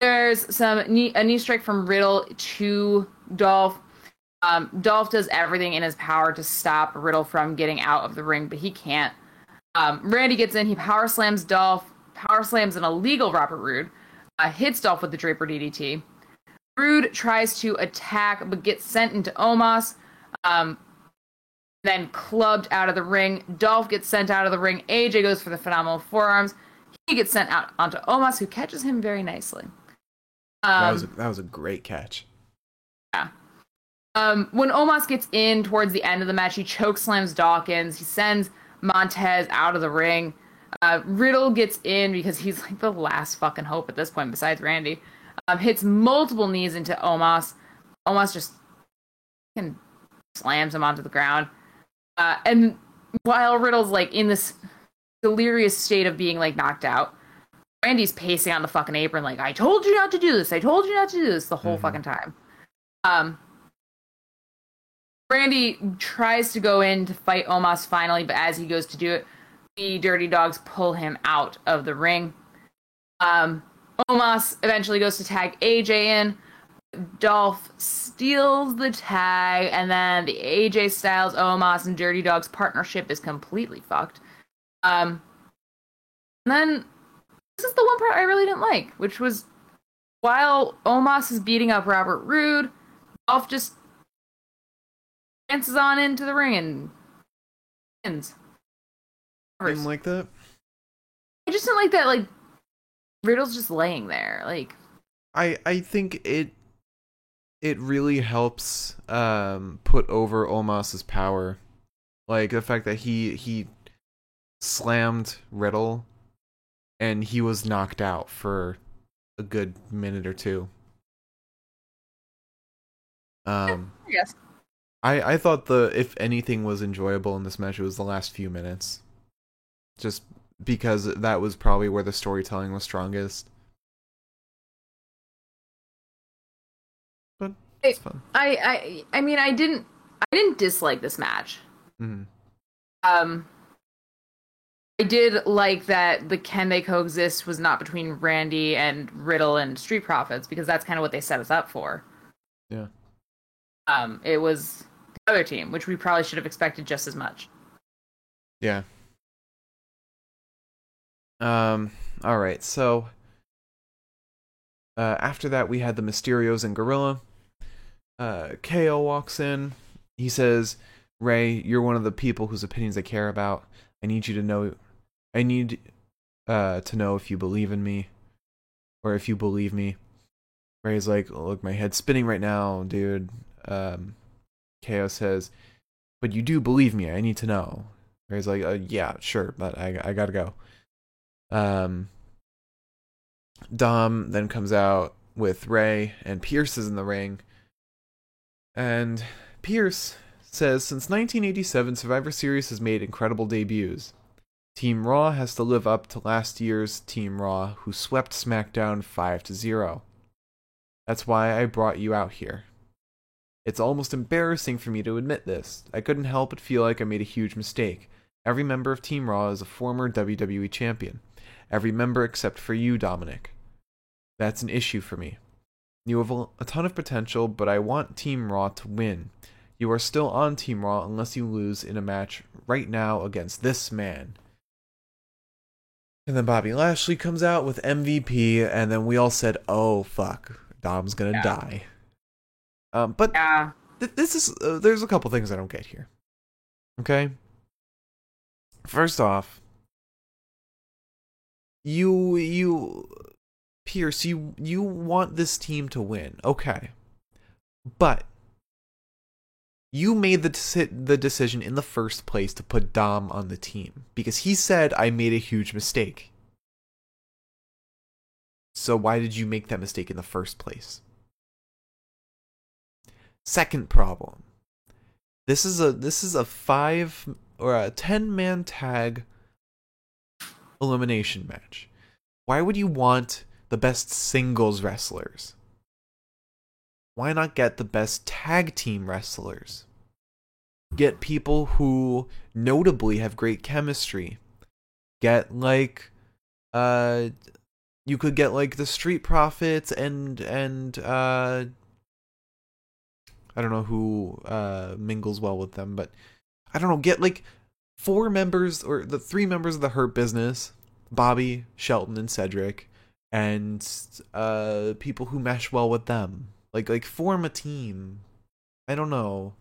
A: there's some knee, a knee strike from Riddle to Dolph. Um, Dolph does everything in his power to stop Riddle from getting out of the ring, but he can't. Um, Randy gets in, he power slams Dolph, power slams an illegal Robert Roode, uh, hits Dolph with the draping DDT. Roode tries to attack but gets sent into Omos, um, then clubbed out of the ring. Dolph gets sent out of the ring. AJ goes for the phenomenal forearms. He gets sent out onto Omos, who catches him very nicely. Um,
B: that was a, that was a great catch.
A: um, when Omos gets in towards the end of the match, he choke slams Dawkins. He sends Montez out of the ring. Uh, Riddle gets in because he's like the last fucking hope at this point, besides Randy. Um, hits multiple knees into Omos. Omos just and slams him onto the ground. Uh, and while Riddle's like in this delirious state of being like knocked out, Randy's pacing on the fucking apron like, "I told you not to do this. I told you not to do this the whole
B: Mhm.
A: fucking time." Um, Randy tries to go in to fight Omos finally, but as he goes to do it, the Dirty Dogs pull him out of the ring. Um, Omos eventually goes to tag AJ in. Dolph steals the tag, and then the AJ Styles, Omos, and Dirty Dogs partnership is completely fucked. Um, and then this is the one part I really didn't like, which was while Omos is beating up Robert Roode, Dolph just dances on into the ring and wins.
B: Didn't like that.
A: I just didn't like that. Like Riddle's just laying there. Like
B: I I think it it really helps um put over Omos's power. Like the fact that he he slammed Riddle and he was knocked out for a good minute or two. Um
A: yes,
B: I I thought the if anything was enjoyable in this match it was the last few minutes. Just because that was probably where the storytelling was strongest. But it's fun.
A: I I I mean I didn't I didn't dislike this match.
B: Mhm.
A: Um, I did like that the Can They Coexist was not between Randy and Riddle and Street Profits because that's kind of what they set us up for.
B: Yeah.
A: Um, it was other team, which we probably should have expected just as much.
B: Yeah. Um. All right. So. Uh, after that, we had the Mysterios and Gorilla. Uh, KO walks in. He says, "Rey, you're one of the people whose opinions I care about. I need you to know. I need uh to know if you believe in me, or if you believe me." Rey's like, "Look, my head's spinning right now, dude." Um, KO says, "But you do believe me. I need to know." Rey's like, uh, "Yeah, sure, but I I gotta go." Um, Dom then comes out with Rey, and Pearce is in the ring. And Pearce says since 1987, Survivor Series has made incredible debuts. Team Raw has to live up to last year's Team Raw, who swept SmackDown 5 to 0. That's why I brought you out here. It's almost embarrassing for me to admit this. I couldn't help but feel like I made a huge mistake. Every member of Team Raw is a former WWE champion. Every member except for you, Dominic. That's an issue for me. You have a ton of potential, but I want Team Raw to win. You are still on Team Raw unless you lose in a match right now against this man. And then Bobby Lashley comes out with MVP, and then we all said, "Oh fuck, Dom's gonna
A: Yeah.
B: die." Um, but
A: Yeah.
B: th- this is uh, there's a couple things I don't get here. Okay. First off, you you Pearce, you you want this team to win. Okay. But you made the deci- the decision in the first place to put Dom on the team because he said I made a huge mistake. So why did you make that mistake in the first place? Second problem. This is a this is a 5 or a 10 man tag elimination match. Why would you want the best singles wrestlers? Why not get the best tag team wrestlers? Get people who notably have great chemistry. Get like uh you could get like the Street Profits and and uh I don't know who uh mingles well with them, but I don't know, get like four members or the three members of the Hurt Business, Bobby, Shelton, and Cedric, and uh people who mesh well with them. Like like form a team. I don't know.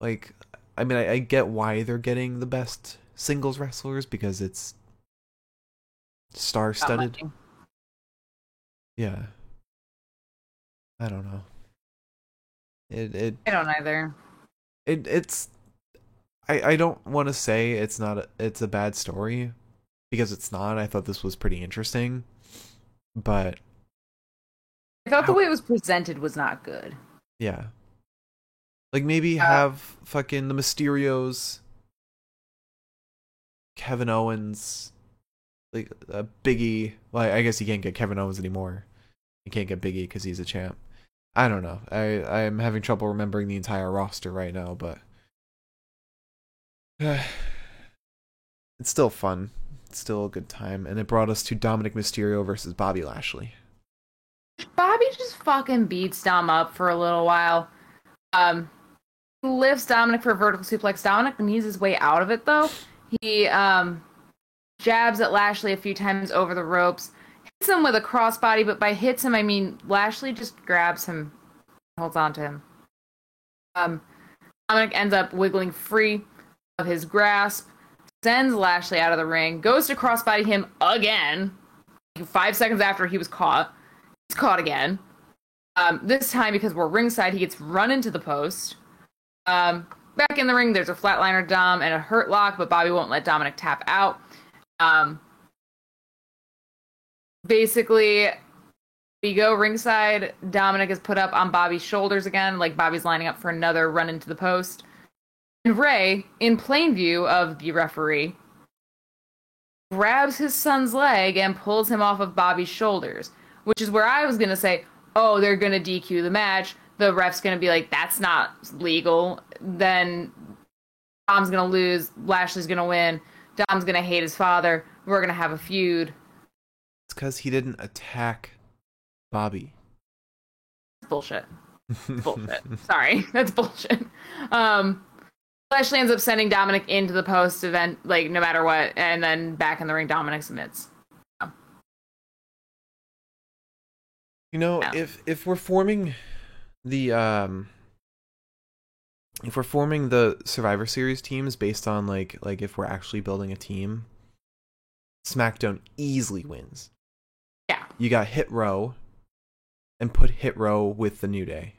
B: Like I mean I, I get why they're getting the best singles wrestlers because it's
A: star-studded.
B: Yeah. I don't know. It it
A: I don't either.
B: it it's I I don't want to say it's not a, it's a bad story because it's not. I thought this was pretty interesting. But
A: I thought the way it was presented was not good.
B: yeah. Like maybe
A: Uh,
B: have fucking the Mysterios, Kevin Owens, like uh, Biggie. Well, I guess you can't get Kevin Owens anymore. You can't get Biggie because he's a champ. I don't know. I I am having trouble remembering the entire roster right now, but it's still fun. It's still a good time, and it brought us to Dominic Mysterio versus Bobby Lashley.
A: Bobby just fucking beats Dom up for a little while. Um, lifts Dominic for a vertical suplex. Dominic needs his way out of it though. He um jabs at Lashley a few times over the ropes, hits him with a crossbody, but by hits him I mean Lashley just grabs him, holds on to him. Um, Dominic ends up wiggling free of his grasp, sends Lashley out of the ring, goes to crossbody him again. Five seconds after he was caught, he's caught again. Um, this time because we're ringside, he gets run into the post. Um, back in the ring, there's a flatliner Dom and a hurt lock, but Bobby won't let Dominic tap out. Um, basically, we go ringside. Dominic is put up on Bobby's shoulders again, like Bobby's lining up for another run into the post. And Rey, in plain view of the referee, grabs his son's leg and pulls him off of Bobby's shoulders, which is where I was going to say, oh, they're going to DQ the match. The ref's going to be like, that's not legal. Then Dom's going to lose. Lashley's going to win. Dom's going to hate his father. We're going to have a feud.
B: Because he didn't attack Bobby.
A: Bullshit. Bullshit. Sorry, that's bullshit. Um, Lashley ends up sending Dominic into the post event, like no matter what, and then back in the ring, Dominic submits.
B: You know,
A: Yeah.
B: if if we're forming the um if we're forming the Survivor Series teams based on like like if we're actually building a team, SmackDown easily wins.
A: Yeah.
B: You got Hit Row and put Hit Row with the New Day.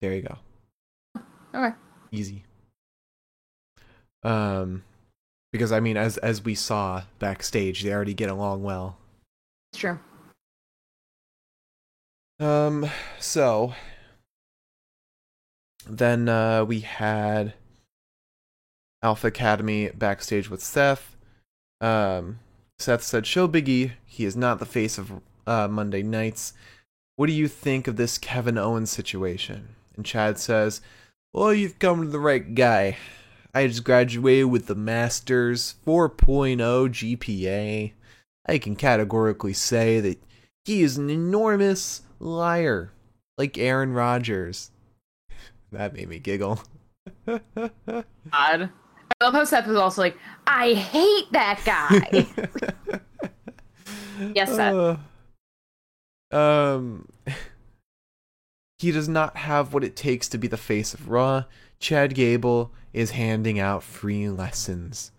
B: There you go.
A: Okay.
B: Easy. Um because I mean as as we saw backstage, they already get along well.
A: It's true.
B: Um, so then uh, we had Alpha Academy backstage with Seth. Um, Seth said, "Show Biggie he is not the face of uh, Monday nights. What do you think of this Kevin Owens situation?" And Chad says, "Well, you've come to the right guy. I just graduated with the Masters 4.0 GPA. I can categorically say that." He is an enormous liar, like Aaron Rodgers. That made me giggle.
A: Odd. I love how Seth was also like, I hate that guy. Yes, Seth.
B: Uh, um, he does not have what it takes to be the face of Raw. Chad Gable is handing out free lessons.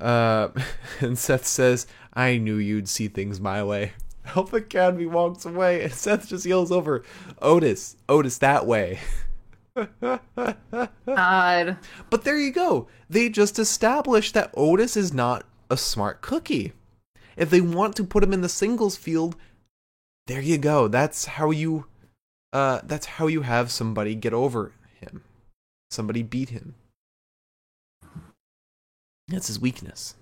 B: Uh, and Seth says, I knew you'd see things my way. Alpha Academy walks away, and Seth just yells over, Otis, Otis that way.
A: Odd.
B: But there you go. They just established that Otis is not a smart cookie. If they want to put him in the singles field, there you go. That's how you uh that's how you have somebody get over him. Somebody beat him. That's his weakness.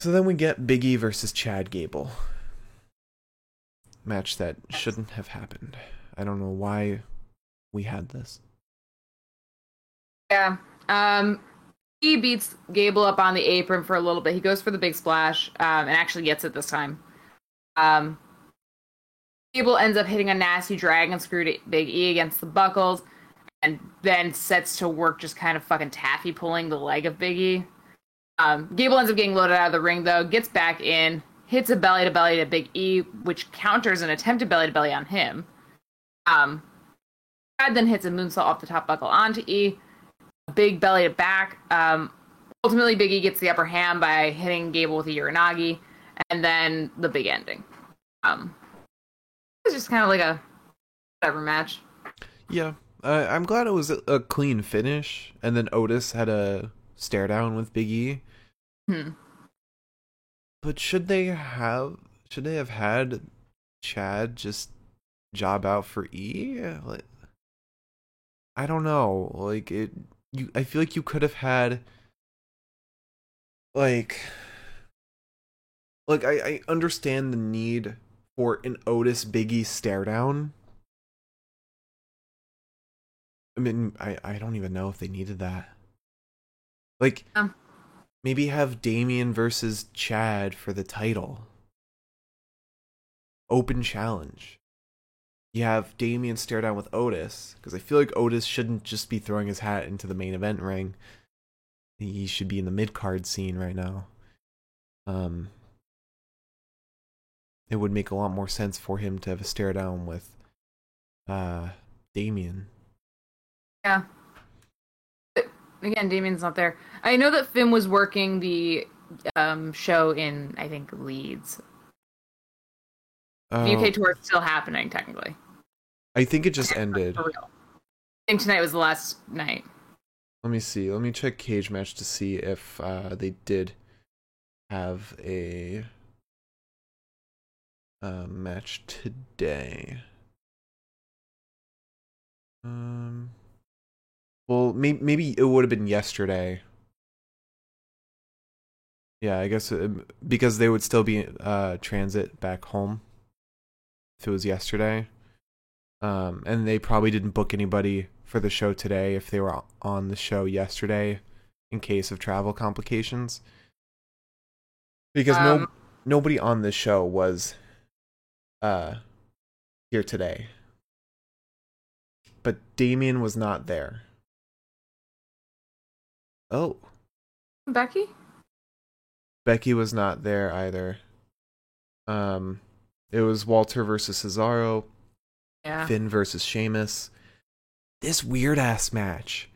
B: So then we get Biggie versus Chad Gable. Match that shouldn't have happened. I don't know why we had this.
A: Yeah. Um, he beats Gable up on the apron for a little bit. He goes for the big splash um, and actually gets it this time. Um, Gable ends up hitting a nasty dragon screw to Big E against the buckles and then sets to work just kind of fucking taffy pulling the leg of Big E. Um, Gable ends up getting loaded out of the ring though, gets back in, hits a belly to belly to Big E, which counters an attempted belly to belly on him. Um, Brad then hits a moonsault off the top buckle onto E big belly to back. Um, ultimately, Biggie gets the upper hand by hitting Gable with a Uranage, and then the big ending. Um, it was just kind of like a whatever match.
B: Yeah, uh, I'm glad it was a, a clean finish, and then Otis had a stare down with Big E.
A: Hmm.
B: But should they have? Should they have had Chad just job out for E. Like, I don't know. Like it, you. I feel like you could have had like like I, I understand the need for an Otis Biggie stare down. I mean, I, I don't even know if they needed that. Like,
A: Um.
B: maybe have Damian versus Chad for the title. Open challenge. You have Damian stare down with Otis, because I feel like Otis shouldn't just be throwing his hat into the main event ring. He should be in the mid card scene right now. Um, it would make a lot more sense for him to have a stare down with uh Damian.
A: Yeah. But again, Damian's not there. I know that Finn was working the um, show in, I think, Leeds. The
B: Oh,
A: UK tour is still happening, technically.
B: I think it just ended.
A: I think tonight was the last night.
B: Let me see. Let me check Cagematch to see if uh, they did have a uh, match today. Um. Well, maybe maybe it would have been yesterday. Yeah, I guess uh because they would still be uh transit back home if it was yesterday. Um, and they probably didn't book anybody for the show today if they were on the show yesterday in case of travel complications. Because no
A: Um,
B: nobody on this show was uh here today. But Damian was not there. Oh,
A: Becky?
B: Becky was not there either. Um it was Walter versus Cesaro,
A: Yeah.
B: Finn versus Sheamus. This weird ass match.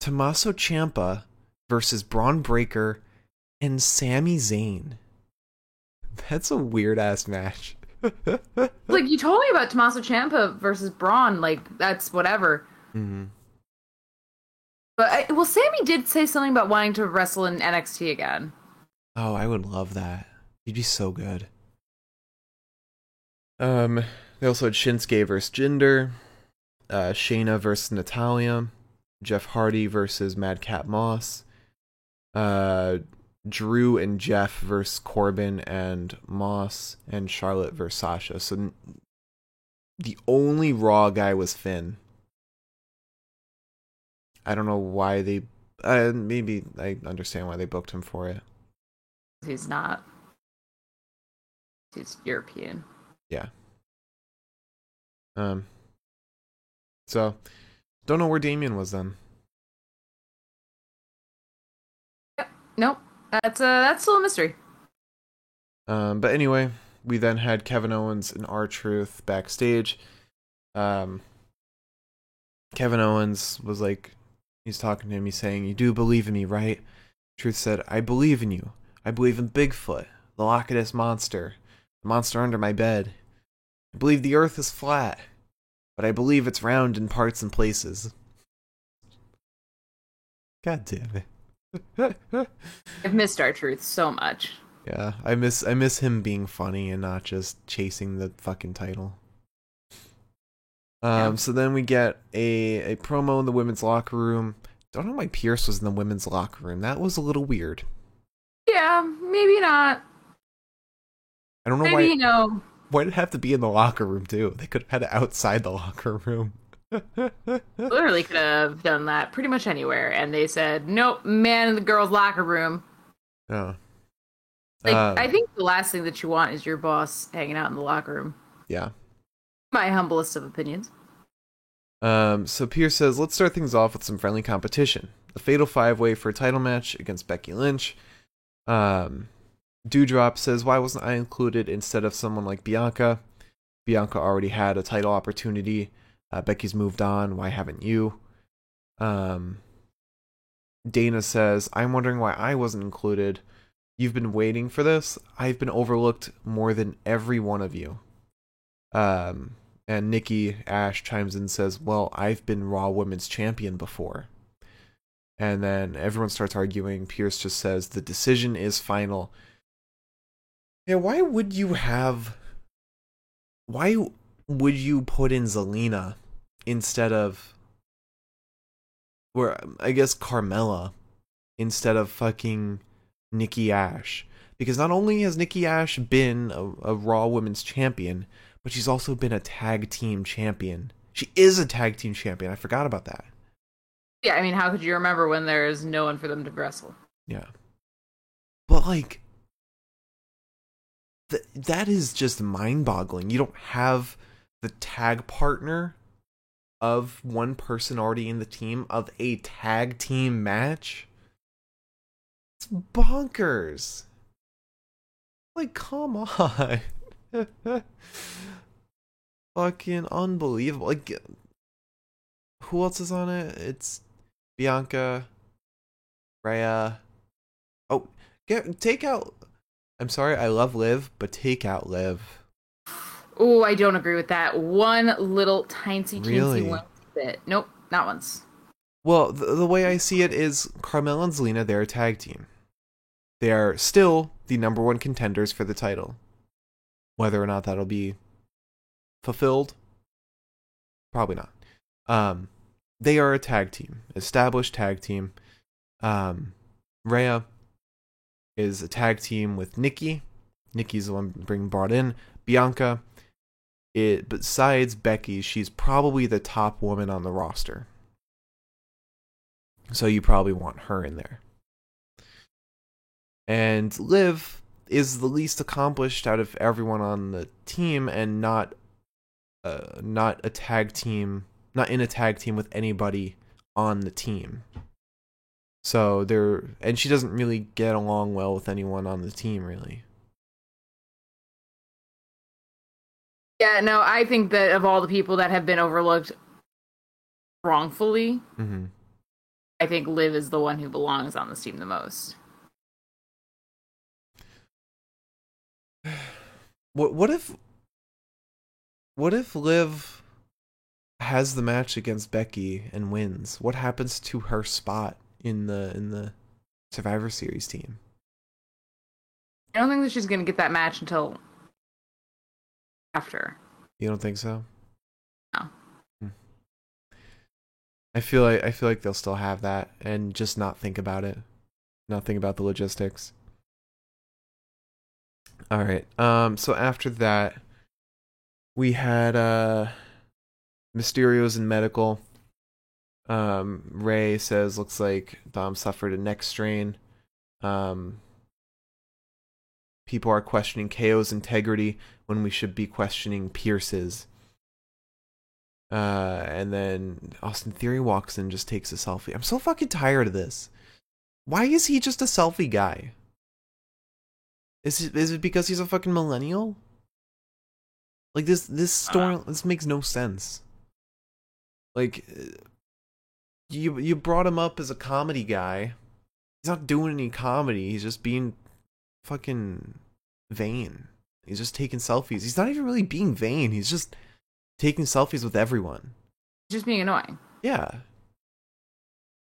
B: Tommaso Ciampa versus Bron Breakker and Sami Zayn. That's a weird ass match.
A: Like, you told me about Tommaso Ciampa versus Bron. Like, that's whatever.
B: Mm-hmm.
A: But, I, well, Sami did say something about wanting to wrestle in NXT again.
B: Oh, I would love that. He'd be so good. Um, they also had Shinsuke versus Jinder, uh, Shayna versus Natalya, Jeff Hardy versus Madcap Moss, uh, Drew and Jeff versus Corbin and Moss, and Charlotte versus Sasha. So the only Raw guy was Finn. I don't know why they. Uh, maybe I understand why they booked him for it.
A: He's not. He's European.
B: Um. So, don't know where Damian was then.
A: Nope. That's uh that's still a mystery.
B: Um, but anyway, we then had Kevin Owens and R Truth backstage. Um, Kevin Owens was like, he's talking to him. He's saying, "You do believe in me, right?" Truth said, "I believe in you. I believe in Bigfoot, the Loch Ness monster, the monster under my bed. I believe the Earth is flat, but I believe it's round in parts and places." God damn it.
A: I've missed R-Truth so much.
B: Yeah, I miss I miss him being funny and not just chasing the fucking title. Um,
A: Yeah.
B: so then we get a a promo in the women's locker room. Don't know why Pearce was in the women's locker room. That was a little weird.
A: Yeah, maybe not.
B: I don't know
A: Maybe
B: why
A: you know.
B: Why did it have to be in the locker room too? They could have had it outside the locker room.
A: Literally could have done that pretty much anywhere, and they said nope, man in the girls' locker room.
B: oh.
A: Like
B: Um,
A: I think the last thing that you want is your boss hanging out in the locker room.
B: yeah.
A: My humblest of opinions.
B: Um, so Pearce says, let's start things off with some friendly competition. A fatal five way for a title match against Becky Lynch. Um, Doudrop says, why wasn't I included instead of someone like Bianca? Bianca already had a title opportunity. Uh, Becky's moved on. Why haven't you? Um, Dana says, I'm wondering why I wasn't included. You've been waiting for this. I've been overlooked more than every one of you. Um, and Nikki Ash chimes in and says, Well, I've been Raw Women's Champion before. And then everyone starts arguing. Pearce just says, The decision is final. Yeah, why would you have. Why would you put in Zelina instead of or I guess Carmella instead of fucking Nikki Ash? Because not only has Nikki Ash been a, a Raw Women's Champion, but she's also been a tag team champion. She is a tag team champion. I forgot about that.
A: Yeah, I mean, how could you remember when there's no one for them to wrestle?
B: Yeah. But like th- that is just mind-boggling. You don't have the tag partner of one person already in the team of a tag team match. It's bonkers. Like come on. Fucking unbelievable. Like who else is on it? It's Bianca, Rhea. Oh, get take out. I'm sorry, I love Liv, but take out Liv.
A: Oh, I don't agree with that. One little tiny
B: Really?
A: one bit. Nope, not once.
B: Well, the, the way I see it is Carmella and Zelina, they're a tag team. They are still the number one contenders for the title. Whether or not that'll be fulfilled, probably not. Um, they are a tag team, established tag team. Um, Rhea is a tag team with Nikki. Nikki's the one being brought in. Bianca, it besides Becky, she's probably the top woman on the roster. So you probably want her in there. And Liv is the least accomplished out of everyone on the team and not uh, not a tag team, not in a tag team with anybody on the team. So they're and she doesn't really get along well with anyone on the team really.
A: Yeah, no, I think that of all the people that have been overlooked wrongfully,
B: hmm
A: I think Liv is the one who belongs on this team the most.
B: What what if what if Liv has the match against Becky and wins? What happens to her spot in the in the Survivor Series team?
A: I don't think that she's going to get that match until after.
B: You don't think so?
A: No.
B: Hmm. I feel like I feel like they'll still have that and just not think about it. Not think about the logistics. All right. Um so after that we had uh Mysterios and medical. Um Rey says looks like Dom suffered a neck strain. Um people are questioning KO's integrity when we should be questioning Pearce's. Uh, and then Austin Theory walks in and just takes a selfie. I'm so fucking tired of this. Why is he just a selfie guy? Is it, is it because he's a fucking millennial? Like this this story this makes no sense. Like uh, you you brought him up as a comedy guy. He's not doing any comedy. He's just being fucking vain. He's just taking selfies. He's not even really being vain. He's just taking selfies with everyone.
A: Just being annoying.
B: Yeah.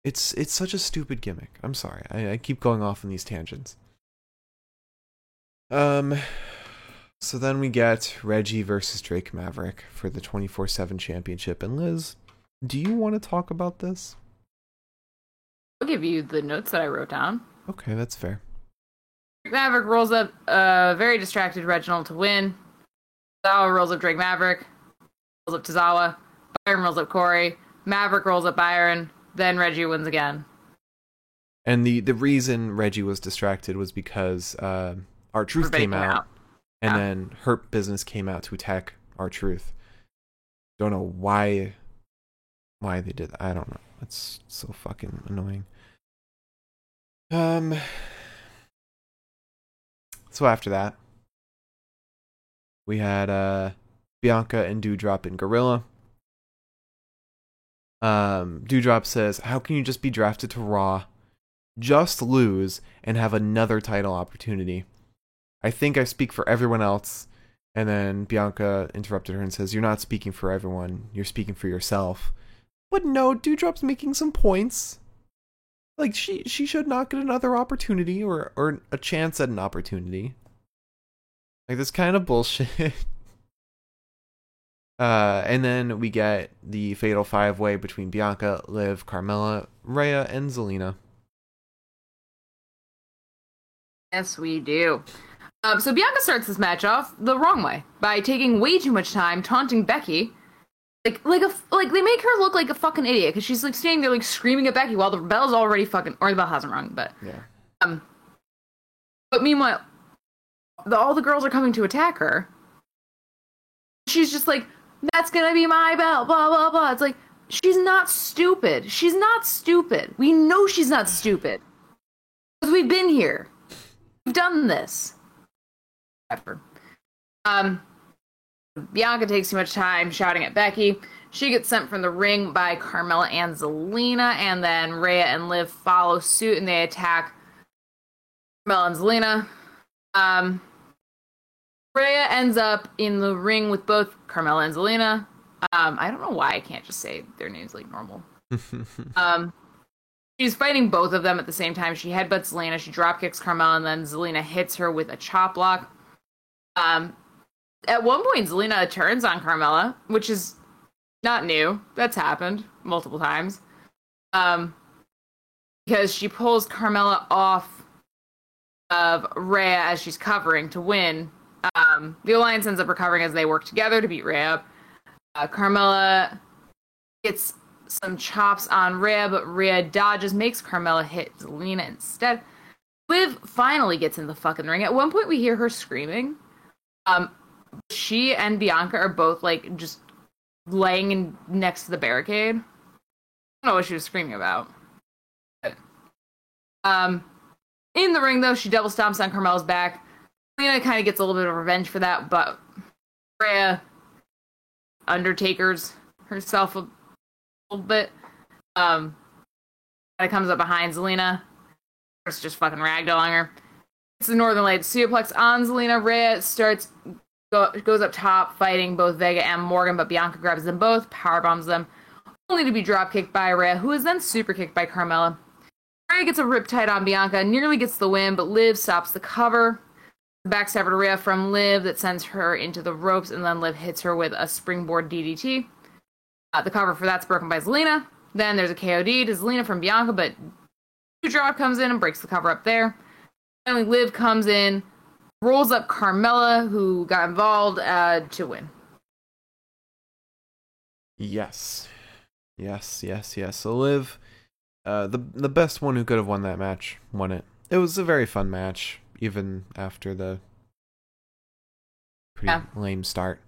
B: It's it's such a stupid gimmick. I'm sorry. I, I keep going off on these tangents. Um so then we get Reggie versus Drake Maverick for the 24/7 championship and Liz, do you want to talk about this?
A: I'll give you the notes that I wrote down.
B: Okay, that's fair.
A: Maverick rolls up a very distracted Reginald to win. Tozawa rolls up Drake Maverick. Rolls up Tozawa. Byron rolls up Corey. Maverick rolls up Byron. Then Reggie wins again.
B: And the the reason Reggie was distracted was because uh, R-Truth
A: Everybody
B: came out, and
A: Yeah.
B: then Hurt Business came out to attack R-Truth. Don't know why why they did that. I don't know. It's so fucking annoying. Um so after that we had uh Bianca and Doudrop and Gorilla. Um Doudrop says, "How can you just be drafted to Raw, just lose and have another title opportunity?" I think I speak for everyone else. And then Bianca interrupted her and says, You're not speaking for everyone, you're speaking for yourself. But no, Doudrop's making some points. Like she she should not get another opportunity or or a chance at an opportunity. Like this kind of bullshit. Uh, and then we get the fatal five way between Bianca, Liv, Carmella, Rhea, and Zelina.
A: Yes, we do. Um, so Bianca starts this match off the wrong way by taking way too much time taunting Becky, like like a like they make her look like a fucking idiot because she's like standing there like screaming at Becky while the bell's already fucking or the bell hasn't rung, but
B: Yeah.
A: um. But meanwhile, the, all the girls are coming to attack her. She's just like, "That's gonna be my bell," blah blah blah. It's like she's not stupid. She's not stupid. We know she's not stupid because we've been here. We've done this. Whatever. Um, Bianca takes too much time shouting at Becky. She gets sent from the ring by Carmella and Zelina, and then Rhea and Liv follow suit and they attack Carmella and Zelina. Um, Rhea ends up in the ring with both Carmella and Zelina. Um, I don't know why I can't just say their names like normal. Um, she's fighting both of them at the same time. She headbutts Zelina, she dropkicks Carmella, and then Zelina hits her with a chop block. Um, at one point, Zelina turns on Carmella, which is not new. That's happened multiple times. Um, because she pulls Carmella off of Rhea as she's covering to win. Um, the alliance ends up recovering as they work together to beat Rhea. Uh, Carmella gets some chops on Rhea, but Rhea dodges, makes Carmella hit Zelina instead. Liv finally gets in the fucking ring. At one point, we hear her screaming. Um, she and Bianca are both like just laying in next to the barricade. I don't know what she was screaming about. But, um, in the ring though, she double stomps on Carmella's back. Lena kind of gets a little bit of revenge for that, but Rhea Undertaker's herself a little bit. Um, kind of comes up behind Zelina. It's just fucking ragdolling her. It's the Northern Lights suplex on Zelina. Rhea starts go, goes up top, fighting both Vega and Morgan, but Bianca grabs them both, power bombs them, only to be drop kicked by Rhea, who is then super kicked by Carmella. Rhea gets a riptide on Bianca, nearly gets the win, but Liv stops the cover. Backstabber to Rhea from Liv that sends her into the ropes, and then Liv hits her with a springboard DDT. Uh, the cover for that's broken by Zelina. Then there's a KOD to Zelina from Bianca, but Drop comes in and breaks the cover up there. Finally, Liv comes in, rolls up Carmella, who got involved, uh, to win.
B: Yes. Yes, yes, yes. So Liv, uh, the the best one who could have won that match, won it. It was a very fun match, even after the pretty
A: Yeah.
B: lame start.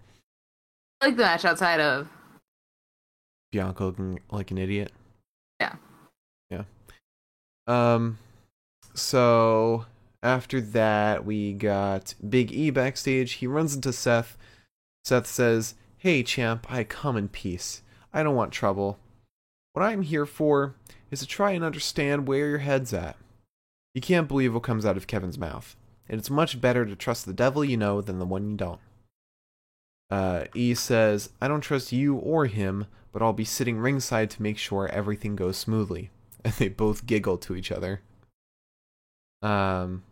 A: I like the match outside of
B: Bianca looking like an idiot.
A: Yeah.
B: Yeah. Um so after that we got Big E backstage. He runs into Seth. Seth says, "Hey champ, I come in peace. I don't want trouble. What I'm here for is to try and understand where your head's at. You can't believe what comes out of Kevin's mouth. And it's much better to trust the devil you know than the one you don't." Uh, E says, I don't trust you or him, but I'll be sitting ringside to make sure everything goes smoothly. And they both giggle to each other. Um,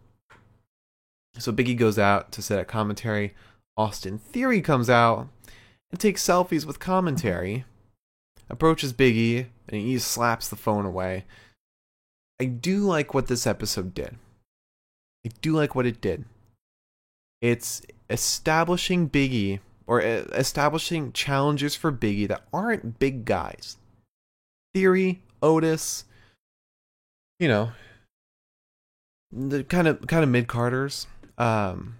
B: so Biggie goes out to set up commentary. Austin Theory comes out and takes selfies with commentary. Approaches Biggie and he slaps the phone away. I do like what this episode did. I do like what it did. It's establishing Biggie or establishing challenges for Biggie that aren't big guys. Theory, Otis, you know, the kind of kind of mid carders. Um,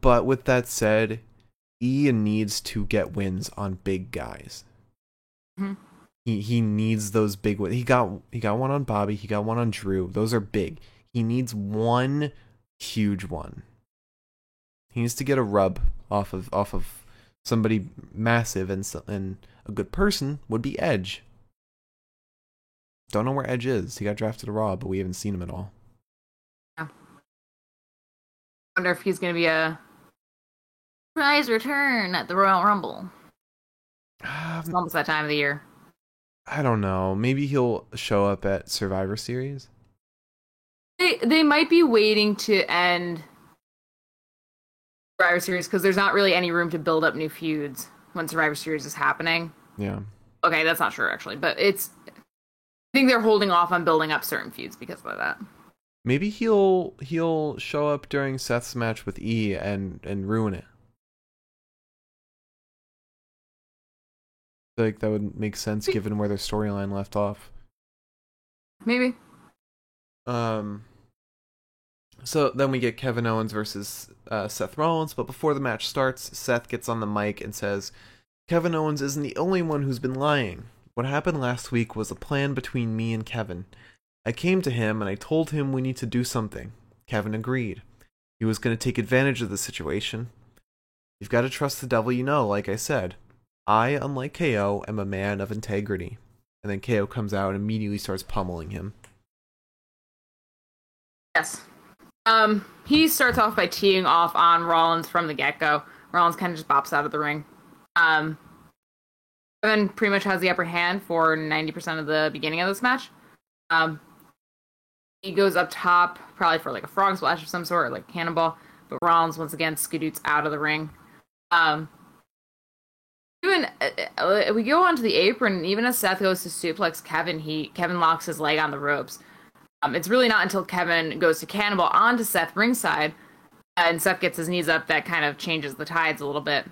B: but with that said, Ian needs to get wins on big guys.
A: Mhm.
B: He he needs those big wins. He got he got one on Bobby. He got one on Drew. Those are big. He needs one huge one. He needs to get a rub off of off of somebody massive and and a good person would be Edge. Don't know where Edge is. He got drafted to Raw, but we haven't seen him at all.
A: Wonder if he's gonna be a surprise return at the Royal Rumble. It's
B: Um,
A: almost that time of the year.
B: I don't know. Maybe he'll show up at Survivor Series.
A: They they might be waiting to end Survivor Series because there's not really any room to build up new feuds when Survivor Series is happening.
B: Yeah.
A: Okay, that's not true actually, but it's. I think they're holding off on building up certain feuds because of that.
B: Maybe he'll he'll show up during Seth's match with E and and ruin it. like that would make sense given where their storyline left off.
A: Maybe.
B: Um. So then we get Kevin Owens versus uh, Seth Rollins, but before the match starts, Seth gets on the mic and says, "Kevin Owens isn't the only one who's been lying. What happened last week was a plan between me and Kevin. I came to him and I told him we need to do something. Kevin agreed. He was going to take advantage of the situation. You've got to trust the devil you know, like I said. I, unlike KO, am a man of integrity. And then KO comes out and immediately starts pummeling him.
A: Yes. Um, he starts off by teeing off on Rollins from the get go. Rollins kind of just bops out of the ring. Um, Kevin pretty much has the upper hand for 90% of the beginning of this match. Um, he goes up top, probably for like a frog splash of some sort, like cannonball. But Rollins once again scoots out of the ring. Um, even uh, uh, we go onto the apron, and even as Seth goes to suplex Kevin, he Kevin locks his leg on the ropes. Um, it's really not until Kevin goes to cannonball onto Seth ringside, and Seth gets his knees up that kind of changes the tides a little bit.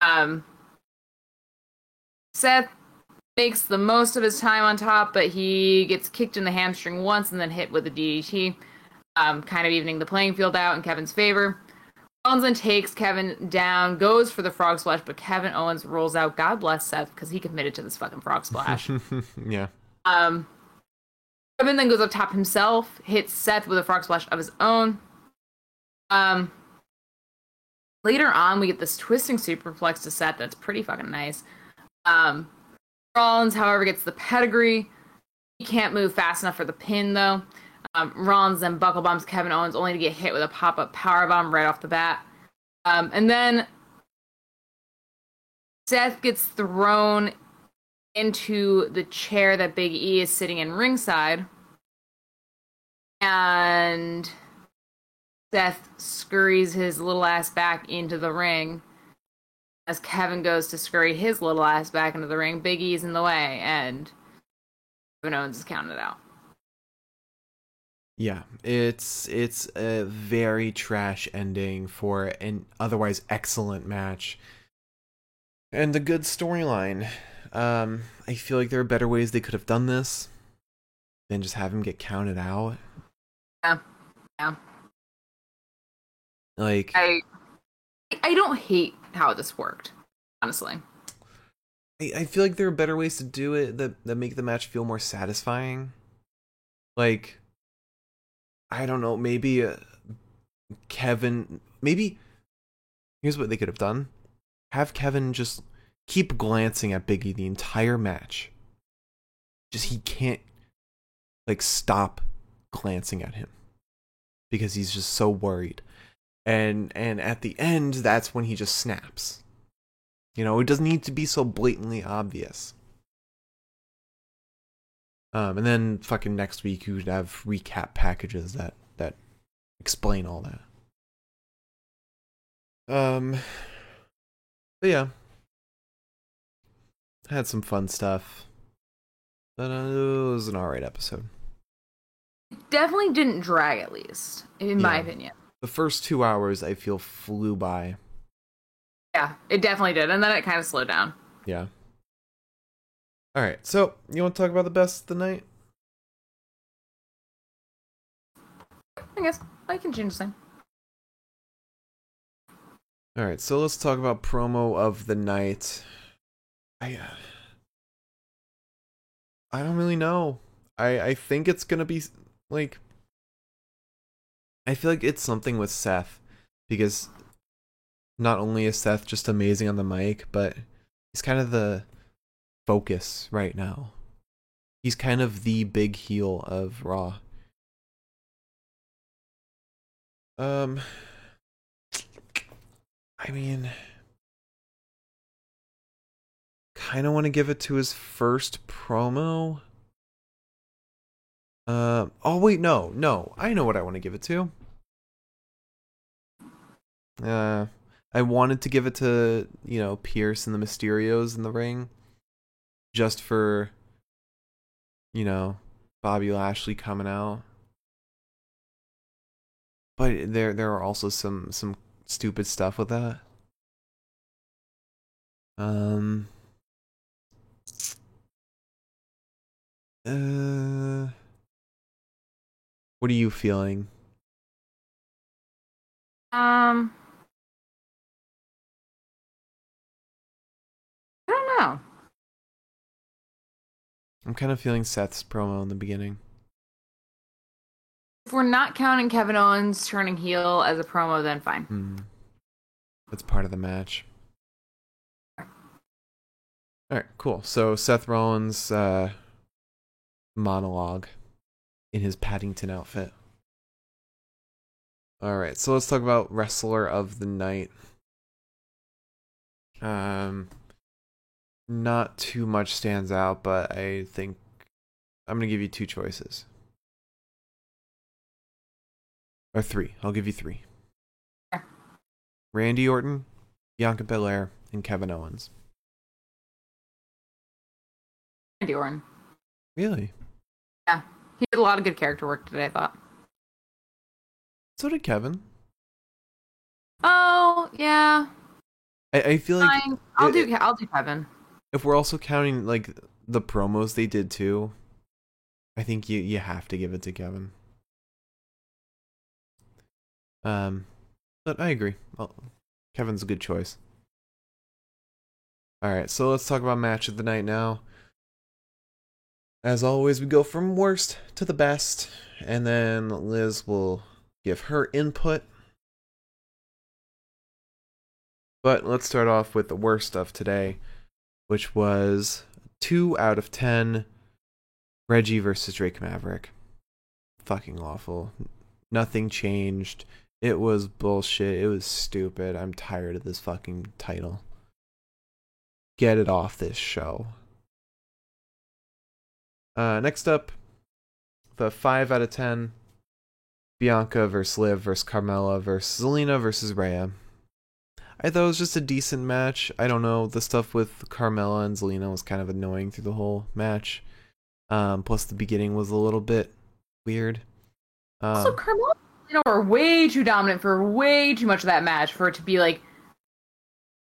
A: Um, Seth makes the most of his time on top, but he gets kicked in the hamstring once and then hit with a DDT, um, kind of evening the playing field out in Kevin's favor. Rollins then takes Kevin down, goes for the frog splash, but Kevin Owens rolls out. God bless Seth because he committed to this fucking frog splash.
B: yeah.
A: Um, Kevin then goes up top himself, hits Seth with a frog splash of his own. Um, later on, we get this twisting superplex to Seth that's pretty fucking nice. Um, Rollins, however, gets the pedigree. He can't move fast enough for the pin, though. Um, Rollins then buckle bombs Kevin Owens, only to get hit with a pop up power bomb right off the bat. Um, and then Seth gets thrown into the chair that Big E is sitting in ringside. And Seth scurries his little ass back into the ring as Kevin goes to scurry his little ass back into the ring, Big E's in the way, and Kevin Owens is counted out.
B: Yeah, it's it's a very trash ending for an otherwise excellent match. And a good storyline. Um, I feel like there are better ways they could have done this than just have him get counted out.
A: Yeah. Yeah.
B: Like
A: I I don't hate how this worked, honestly.
B: I, I feel like there are better ways to do it that, that make the match feel more satisfying. Like, I don't know, maybe uh, Kevin, maybe here's what they could have done have Kevin just keep glancing at Biggie the entire match. Just he can't like stop glancing at him because he's just so worried and and at the end that's when he just snaps. You know it doesn't need to be so blatantly obvious. Um and then fucking next week you would have recap packages that that explain all that. Um but yeah. Had some fun stuff. But uh, it was an alright episode.
A: Definitely didn't drag, at least, in my opinion.
B: The first two hours I feel flew by.
A: Yeah, it definitely did. And then it kind of slowed down.
B: Yeah. All right. So you want to talk about the best of the night?
A: I guess I can change the name.
B: All right. So let's talk about promo of the night. I. Uh, I don't really know. I I think it's gonna be like. I feel like it's something with Seth because not only is Seth just amazing on the mic, but he's kind of the focus right now. He's kind of the big heel of Raw. Um I mean kind of want to give it to his first promo. Uh, oh wait, no, no. I know what I want to give it to. Uh, I wanted to give it to you know Pearce and the Mysterios in the ring, just for you know Bobby Lashley coming out. But there there are also some some stupid stuff with that. Um. Uh. What are you feeling?
A: Um, I don't know.
B: I'm kind of feeling Seth's promo in the beginning.
A: If we're not counting Kevin Owens turning heel as a promo, then fine.
B: Hmm. That's part of the match. All right, cool. So Seth Rollins' uh, monologue in his Paddington outfit. All right, so let's talk about wrestler of the night. Um, not too much stands out, but I think I'm gonna give you two choices. Or three. I'll give you three. Randy Orton, Bianca Belair, and Kevin Owens.
A: Randy Orton.
B: Really?
A: He did a lot of good character work today, I thought.
B: So did Kevin.
A: Oh, yeah.
B: I, I feel like
A: Fine. I'll
B: it-
A: do I'll do Kevin.
B: if we're also counting like the promos they did too, I think you you have to give it to Kevin. Um, but I agree. Well, Kevin's a good choice. All right, so let's talk about match of the night now. As always, we go from worst to the best, and then Liz will give her input. But let's start off with the worst of today which was two out of ten. Reggie versus Drake Maverick. Fucking awful. Nothing changed. It was bullshit. It was stupid. I'm tired of this fucking title. Get it off this show. Uh, next up, the 5 out of 10. Bianca versus Liv versus Carmella versus Zelina versus Rhea. I thought it was just a decent match. I don't know. The stuff with Carmella and Zelina was kind of annoying through the whole match. Um, plus, the beginning was a little bit weird.
A: also,
B: Um,
A: Carmella you know, were way too dominant for way too much of that match for it to be like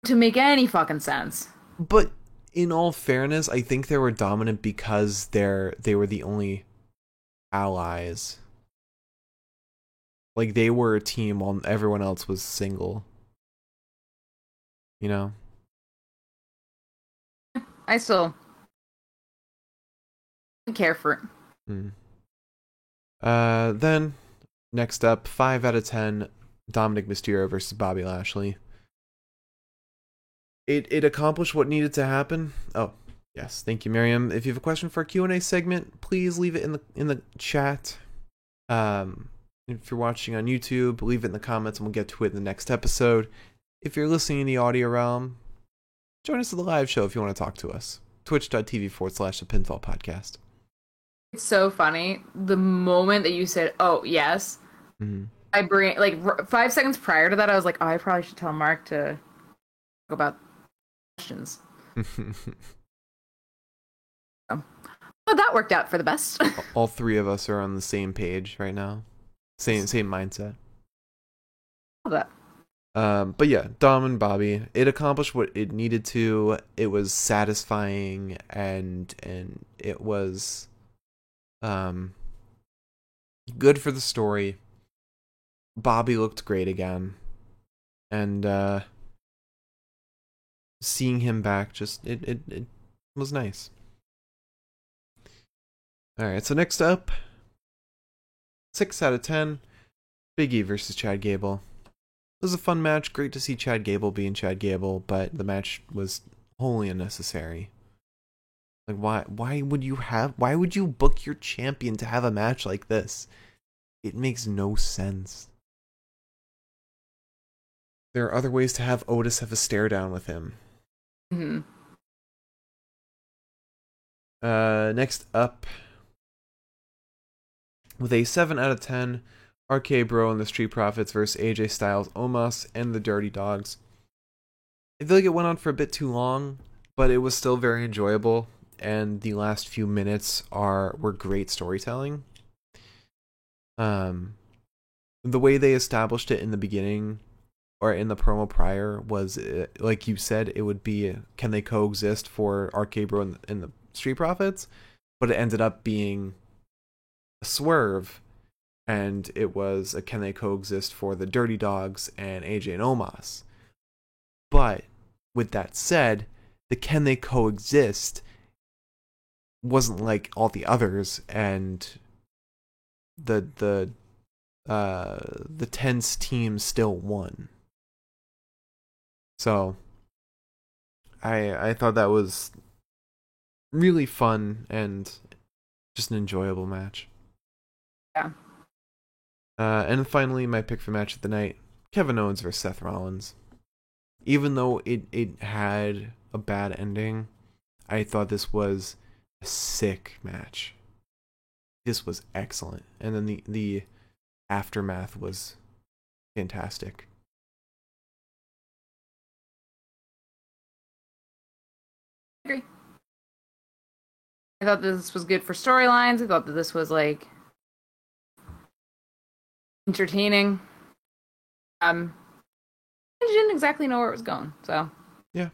A: to make any fucking sense.
B: but in all fairness, I think they were dominant because they're they were the only allies. Like they were a team while everyone else was single. You know.
A: I still care for it.
B: Hmm. Uh, then next up, five out of ten, Dominik Mysterio versus Bobby Lashley. It it accomplished what needed to happen. Oh yes, thank you, Miriam. If you have a question for a Q and A segment, please leave it in the in the chat. Um, if you're watching on YouTube, leave it in the comments, and we'll get to it in the next episode. If you're listening in the audio realm, join us at the live show if you want to talk to us. Twitch.tv forward slash the Pinfall Podcast.
A: It's so funny. The moment that you said, "Oh yes,"
B: Mhm.
A: I bring like r- five seconds prior to that, I was like, "Oh, I probably should tell Mark to talk about questions." But that worked out for the best.
B: all three of us are on the same page right now same same mindset
A: Love that.
B: um but yeah dom and bobby it accomplished what it needed to it was satisfying and and it was um good for the story bobby looked great again and uh seeing him back just it it, it was nice all right so next up Six out of ten. Big E versus Chad Gable. It was a fun match. Great to see Chad Gable being Chad Gable, but the match was wholly unnecessary. Like why why would you have why would you book your champion to have a match like this? It makes no sense. There are other ways to have Otis have a stare down with him.
A: Hmm
B: Uh, next up, with a 7 out of 10, RK Bro and the Street Profits versus AJ Styles, Omos, and the Dirty Dogs. I feel like it went on for a bit too long, but it was still very enjoyable, and the last few minutes are were great storytelling. Um, the way they established it in the beginning or in the promo prior was uh, like you said it would be can they coexist for RK Bro and, and the Street Profits, but it ended up being a swerve and it was a can they coexist for the Dirty Dogs and AJ and Omos. But with that said, the can they coexist wasn't like all the others and the the uh the tense team still won. So I I thought that was really fun and just an enjoyable match.
A: Yeah.
B: Uh, and finally, my pick for match of the night: Kevin Owens versus Seth Rollins. Even though it it had a bad ending, I thought this was a sick match. This was excellent, and then the the aftermath was fantastic.
A: Agree. I thought this was good for storylines. I thought that this was like entertaining. Um, I didn't exactly know where it was going, so yeah.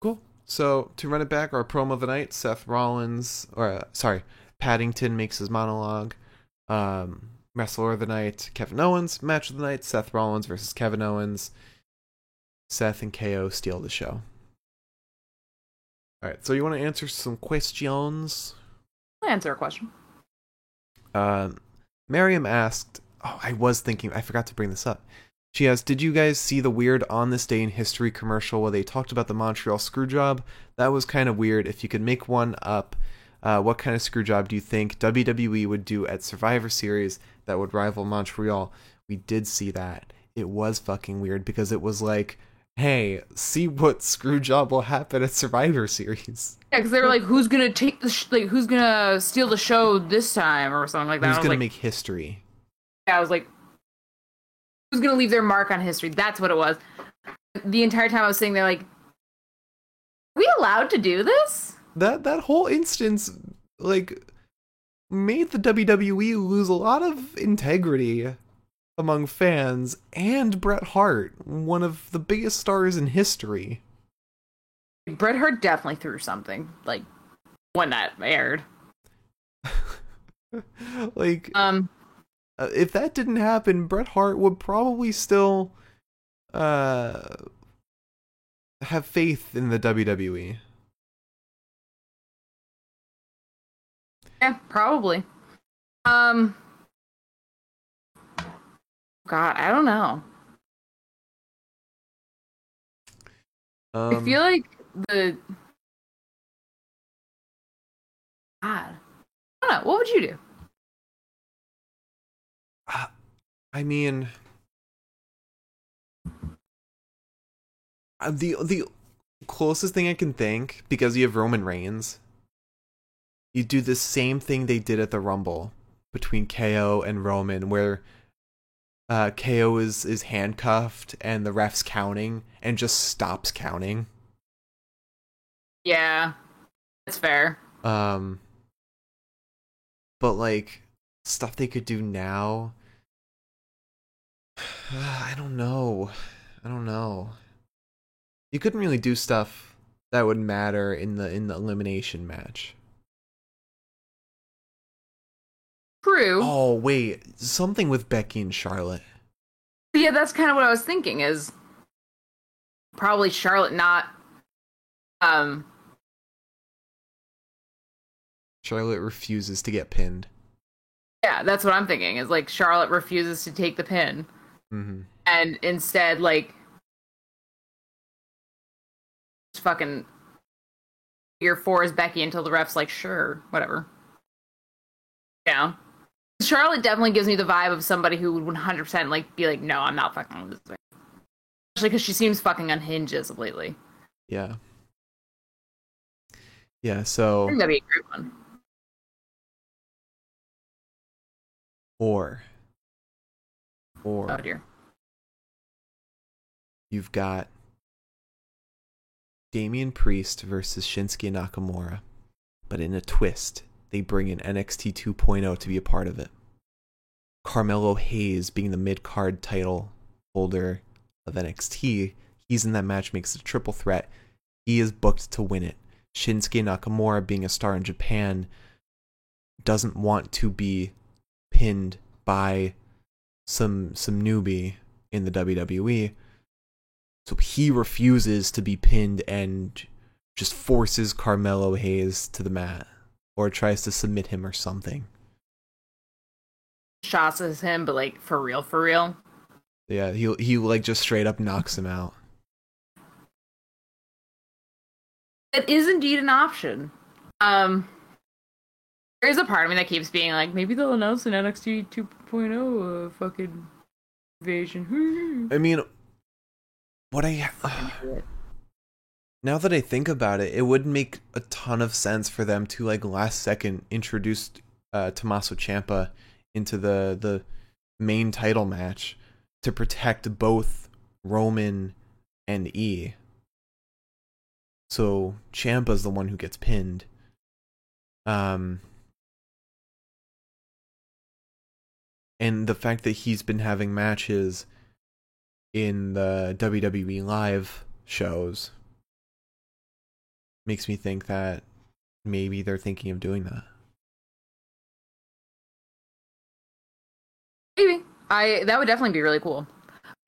B: Cool. So to run it back, our promo of the night: Seth Rollins, or uh, sorry, Paddington makes his monologue. Um, wrestler of the night: Kevin Owens. Match of the night: Seth Rollins versus Kevin Owens. Seth and KO steal the show. All right. So you want to answer some questions?
A: I'll answer a question.
B: Um, Miriam asked, "Oh, I was thinking. I forgot to bring this up." She asked, "Did you guys see the weird on this day in history commercial where they talked about the Montreal screw job? That was kind of weird. If you could make one up, uh, what kind of screw job do you think WWE would do at Survivor Series that would rival Montreal?" We did see that. It was fucking weird because it was like, "Hey, see what screw job will happen at Survivor Series."
A: Yeah, because they were like, "Who's gonna take the sh- like? Who's gonna steal the show this time?" or something like that.
B: Who's gonna
A: like,
B: make history?
A: yeah, I was like, "Who's gonna leave their mark on history?" That's what it was. The entire time I was sitting there, like, "Are we allowed to do this?"
B: that that whole instance like made the WWE lose a lot of integrity among fans and Bret Hart, one of the biggest stars in history.
A: Bret Hart definitely threw something like when that aired.
B: like
A: Um,
B: uh, if that didn't happen, Bret Hart would probably still uh have faith in the. WWE.
A: yeah, probably. Um, God, I don't know.
B: Um,
A: I feel like the God. I don't know. What would you do?
B: I mean, uh, the the closest thing I can think because you have Roman Reigns, you do the same thing they did at the Rumble between KO and Roman, where uh, KO is is handcuffed and the ref's counting and just stops counting.
A: Yeah, that's fair.
B: Um, but like stuff they could do now. I don't know. I don't know. You couldn't really do stuff that would matter in the in the elimination match.
A: True.
B: Oh wait, something with Becky and Charlotte.
A: Yeah, that's kind of what I was thinking. Is probably Charlotte not. Um.
B: Charlotte refuses to get pinned.
A: Yeah, that's what I'm thinking. Is like Charlotte refuses to take the pin,
B: hmm
A: and instead, like, fucking year four is Becky until the ref's like, sure, whatever. Yeah. Charlotte definitely gives me the vibe of somebody who would 100% like be like, no, I'm not fucking with this. Especially because she seems fucking unhinged as of lately.
B: Yeah. Yeah. So
A: that'd be a great one.
B: Or, or
A: Oh dear.
B: you've got Damian Priest versus Shinsuke Nakamura, but in a twist, they bring in NXT 2.0 to be a part of it. Carmelo Hayes being the mid card title holder of NXT, he's in that match, makes it a triple threat. He is booked to win it. Shinsuke Nakamura, being a star in Japan, doesn't want to be pinned by some some newbie in the WWE. So he refuses to be pinned and just forces Carmelo Hayes to the mat or tries to submit him or something.
A: Shotses him, but like for real, for real.
B: Yeah, he he like just straight up knocks him out.
A: It is indeed an option. Um, there is a part of me that keeps being like, maybe they'll announce an NXT 2.0 uh, fucking invasion.
B: I mean, what I now that I think about it, it would make a ton of sense for them to like last second introduce uh, Tommaso Ciampa into the the main title match to protect both Roman and E. So Ciampa's the one who gets pinned. Um and the fact that he's been having matches in the WWE live shows makes me think that maybe they're thinking of doing that.
A: Maybe. I that would definitely be really cool.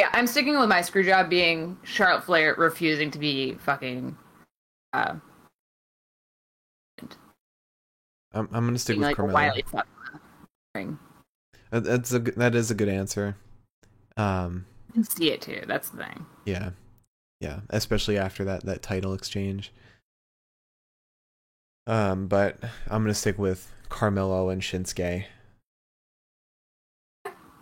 A: Yeah, I'm sticking with my screw job being Charlotte Flair refusing to be fucking uh
B: I'm I'm gonna stick with
A: like a
B: Carmelo.
A: wily fuck thing.
B: That- That's a that is a good answer. Um,
A: see it too. That's the thing.
B: yeah, yeah, especially after that that title exchange. Um, but I'm gonna stick with Carmelo and Shinsuke.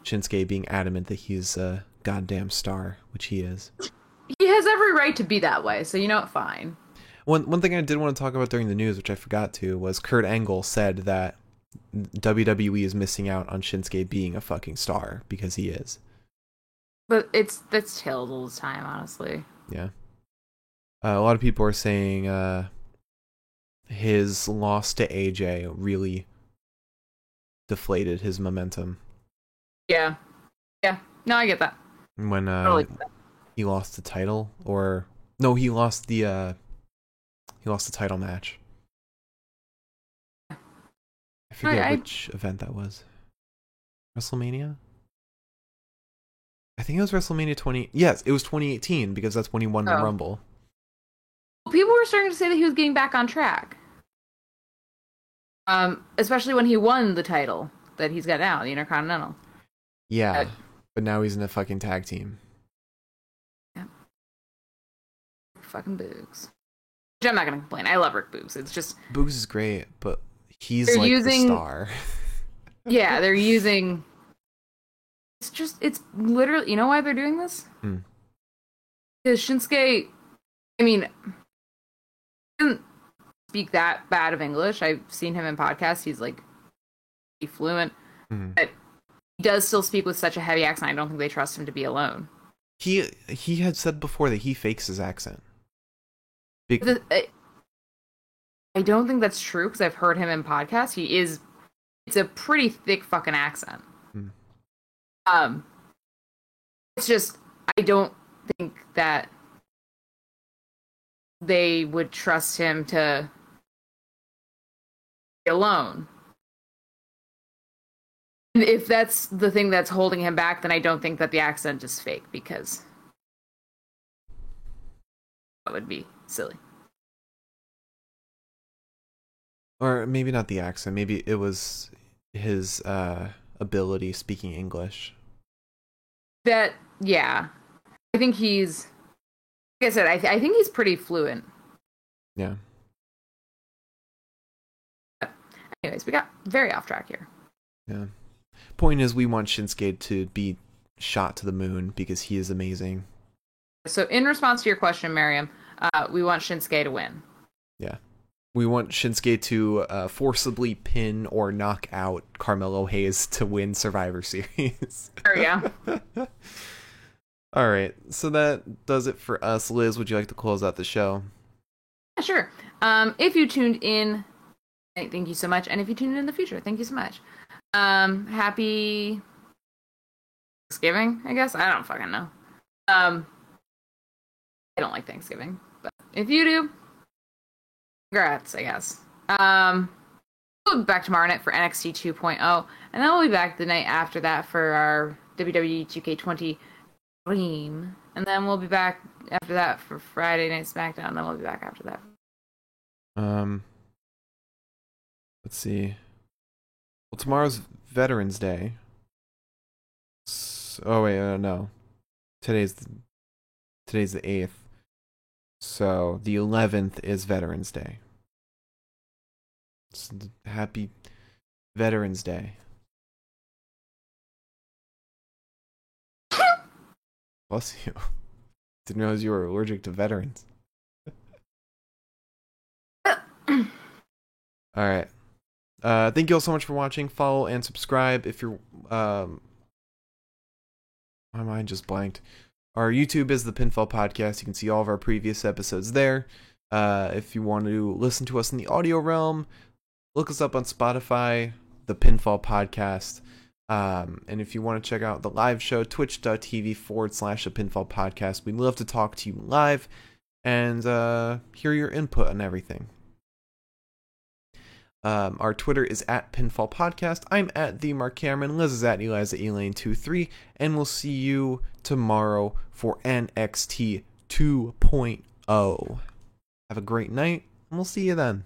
B: Shinsuke being adamant that he's a goddamn star, which he is.
A: He has every right to be that way, so you know what, fine.
B: One one thing I did want to talk about during the news, which I forgot to, was Kurt Angle said that WWE is missing out on Shinsuke being a fucking star because he is.
A: But it's that's tails all the time, honestly.
B: Yeah. Uh, a lot of people are saying uh, his loss to AJ really deflated his momentum
A: Yeah. Yeah. No, I get that.
B: when uh,
A: Totally get that.
B: he lost the title, or no, he lost the uh, he lost the title match. I forget
A: I-
B: which event that was. WrestleMania. I think it was WrestleMania 20. Yes, it was 2018 because that's when he won the
A: Oh.
B: Rumble.
A: People were starting to say that he was getting back on track. Um, especially when he won the title that he's got now, the Intercontinental.
B: Yeah,
A: Uh,
B: but now he's in a fucking tag team. Yeah.
A: Fucking Boogs. Which I'm not gonna complain. I love Rick Boogs. It's just
B: Boogs is great, but he's like
A: using-
B: the star.
A: yeah, they're using. It's just it's literally. You know why they're doing this?
B: Hmm.
A: Because Shinsuke, I mean, speak that bad of English. I've seen him in podcasts. He's like, fluent.
B: Mhm.
A: But he does still speak with such a heavy accent. I don't think they trust him to be alone.
B: He he had said before that he fakes his accent. Be-
A: I- I don't think that's true because I've heard him in podcasts. He is, it's a pretty thick fucking accent.
B: Hmm.
A: Um, it's just I don't think that they would trust him to alone. And if that's the thing that's holding him back, then I don't think that the accent is fake because that would be silly.
B: or maybe not the accent. Maybe it was his uh, ability speaking English.
A: That yeah, I think he's. Like I said, I, th- I think he's pretty fluent.
B: Yeah.
A: Anyways, we got very off track here.
B: Yeah. Point is, we want Shinsuke to be shot to the moon because he is amazing.
A: So, in response to your question, Miriam, uh, we want Shinsuke to win.
B: Yeah. we want Shinsuke to uh, forcibly pin or knock out Carmelo Hayes to win Survivor Series.
A: There go.
B: All right, so that does it for us. Liz, would you like to close out the show?
A: Yeah, sure. Um, if you tuned in, thank you so much. And if you tune in in the future, thank you so much. Um, happy Thanksgiving, I guess. I don't fucking know. Um, I don't like Thanksgiving, but if you do, congrats, I guess. Um, we'll be back tomorrow night for NXT 2.0, and then we'll be back the night after that for our WWE 2K20 Dream, and then we'll be back after that for Friday Night SmackDown. And then we'll be back after that.
B: Um, let's see. Well, tomorrow's Veterans Day. So, oh wait, uh, no. Today's the, today's the eighth. So the eleventh is Veterans Day. Happy Veterans Day. Bless you. Didn't realize you were allergic to veterans. All right. Uh, thank you all so much for watching. Follow and subscribe if you're. Um, my mind just blanked. Our YouTube is the Pinfall Podcast. You can see all of our previous episodes there. Uh, if you want to listen to us in the audio realm, look us up on Spotify, the Pinfall Podcast. Um, and if you want to check out the live show, twitch.tv forward slash the Pinfall Podcast, we'd love to talk to you live and uh, hear your input on everything. Um, our Twitter is at Pinfall Podcast. I'm at the Mark Cameron. Liz is at Eliza Elaine23. And we'll see you tomorrow for NXT 2.0. Have a great night, and we'll see you then.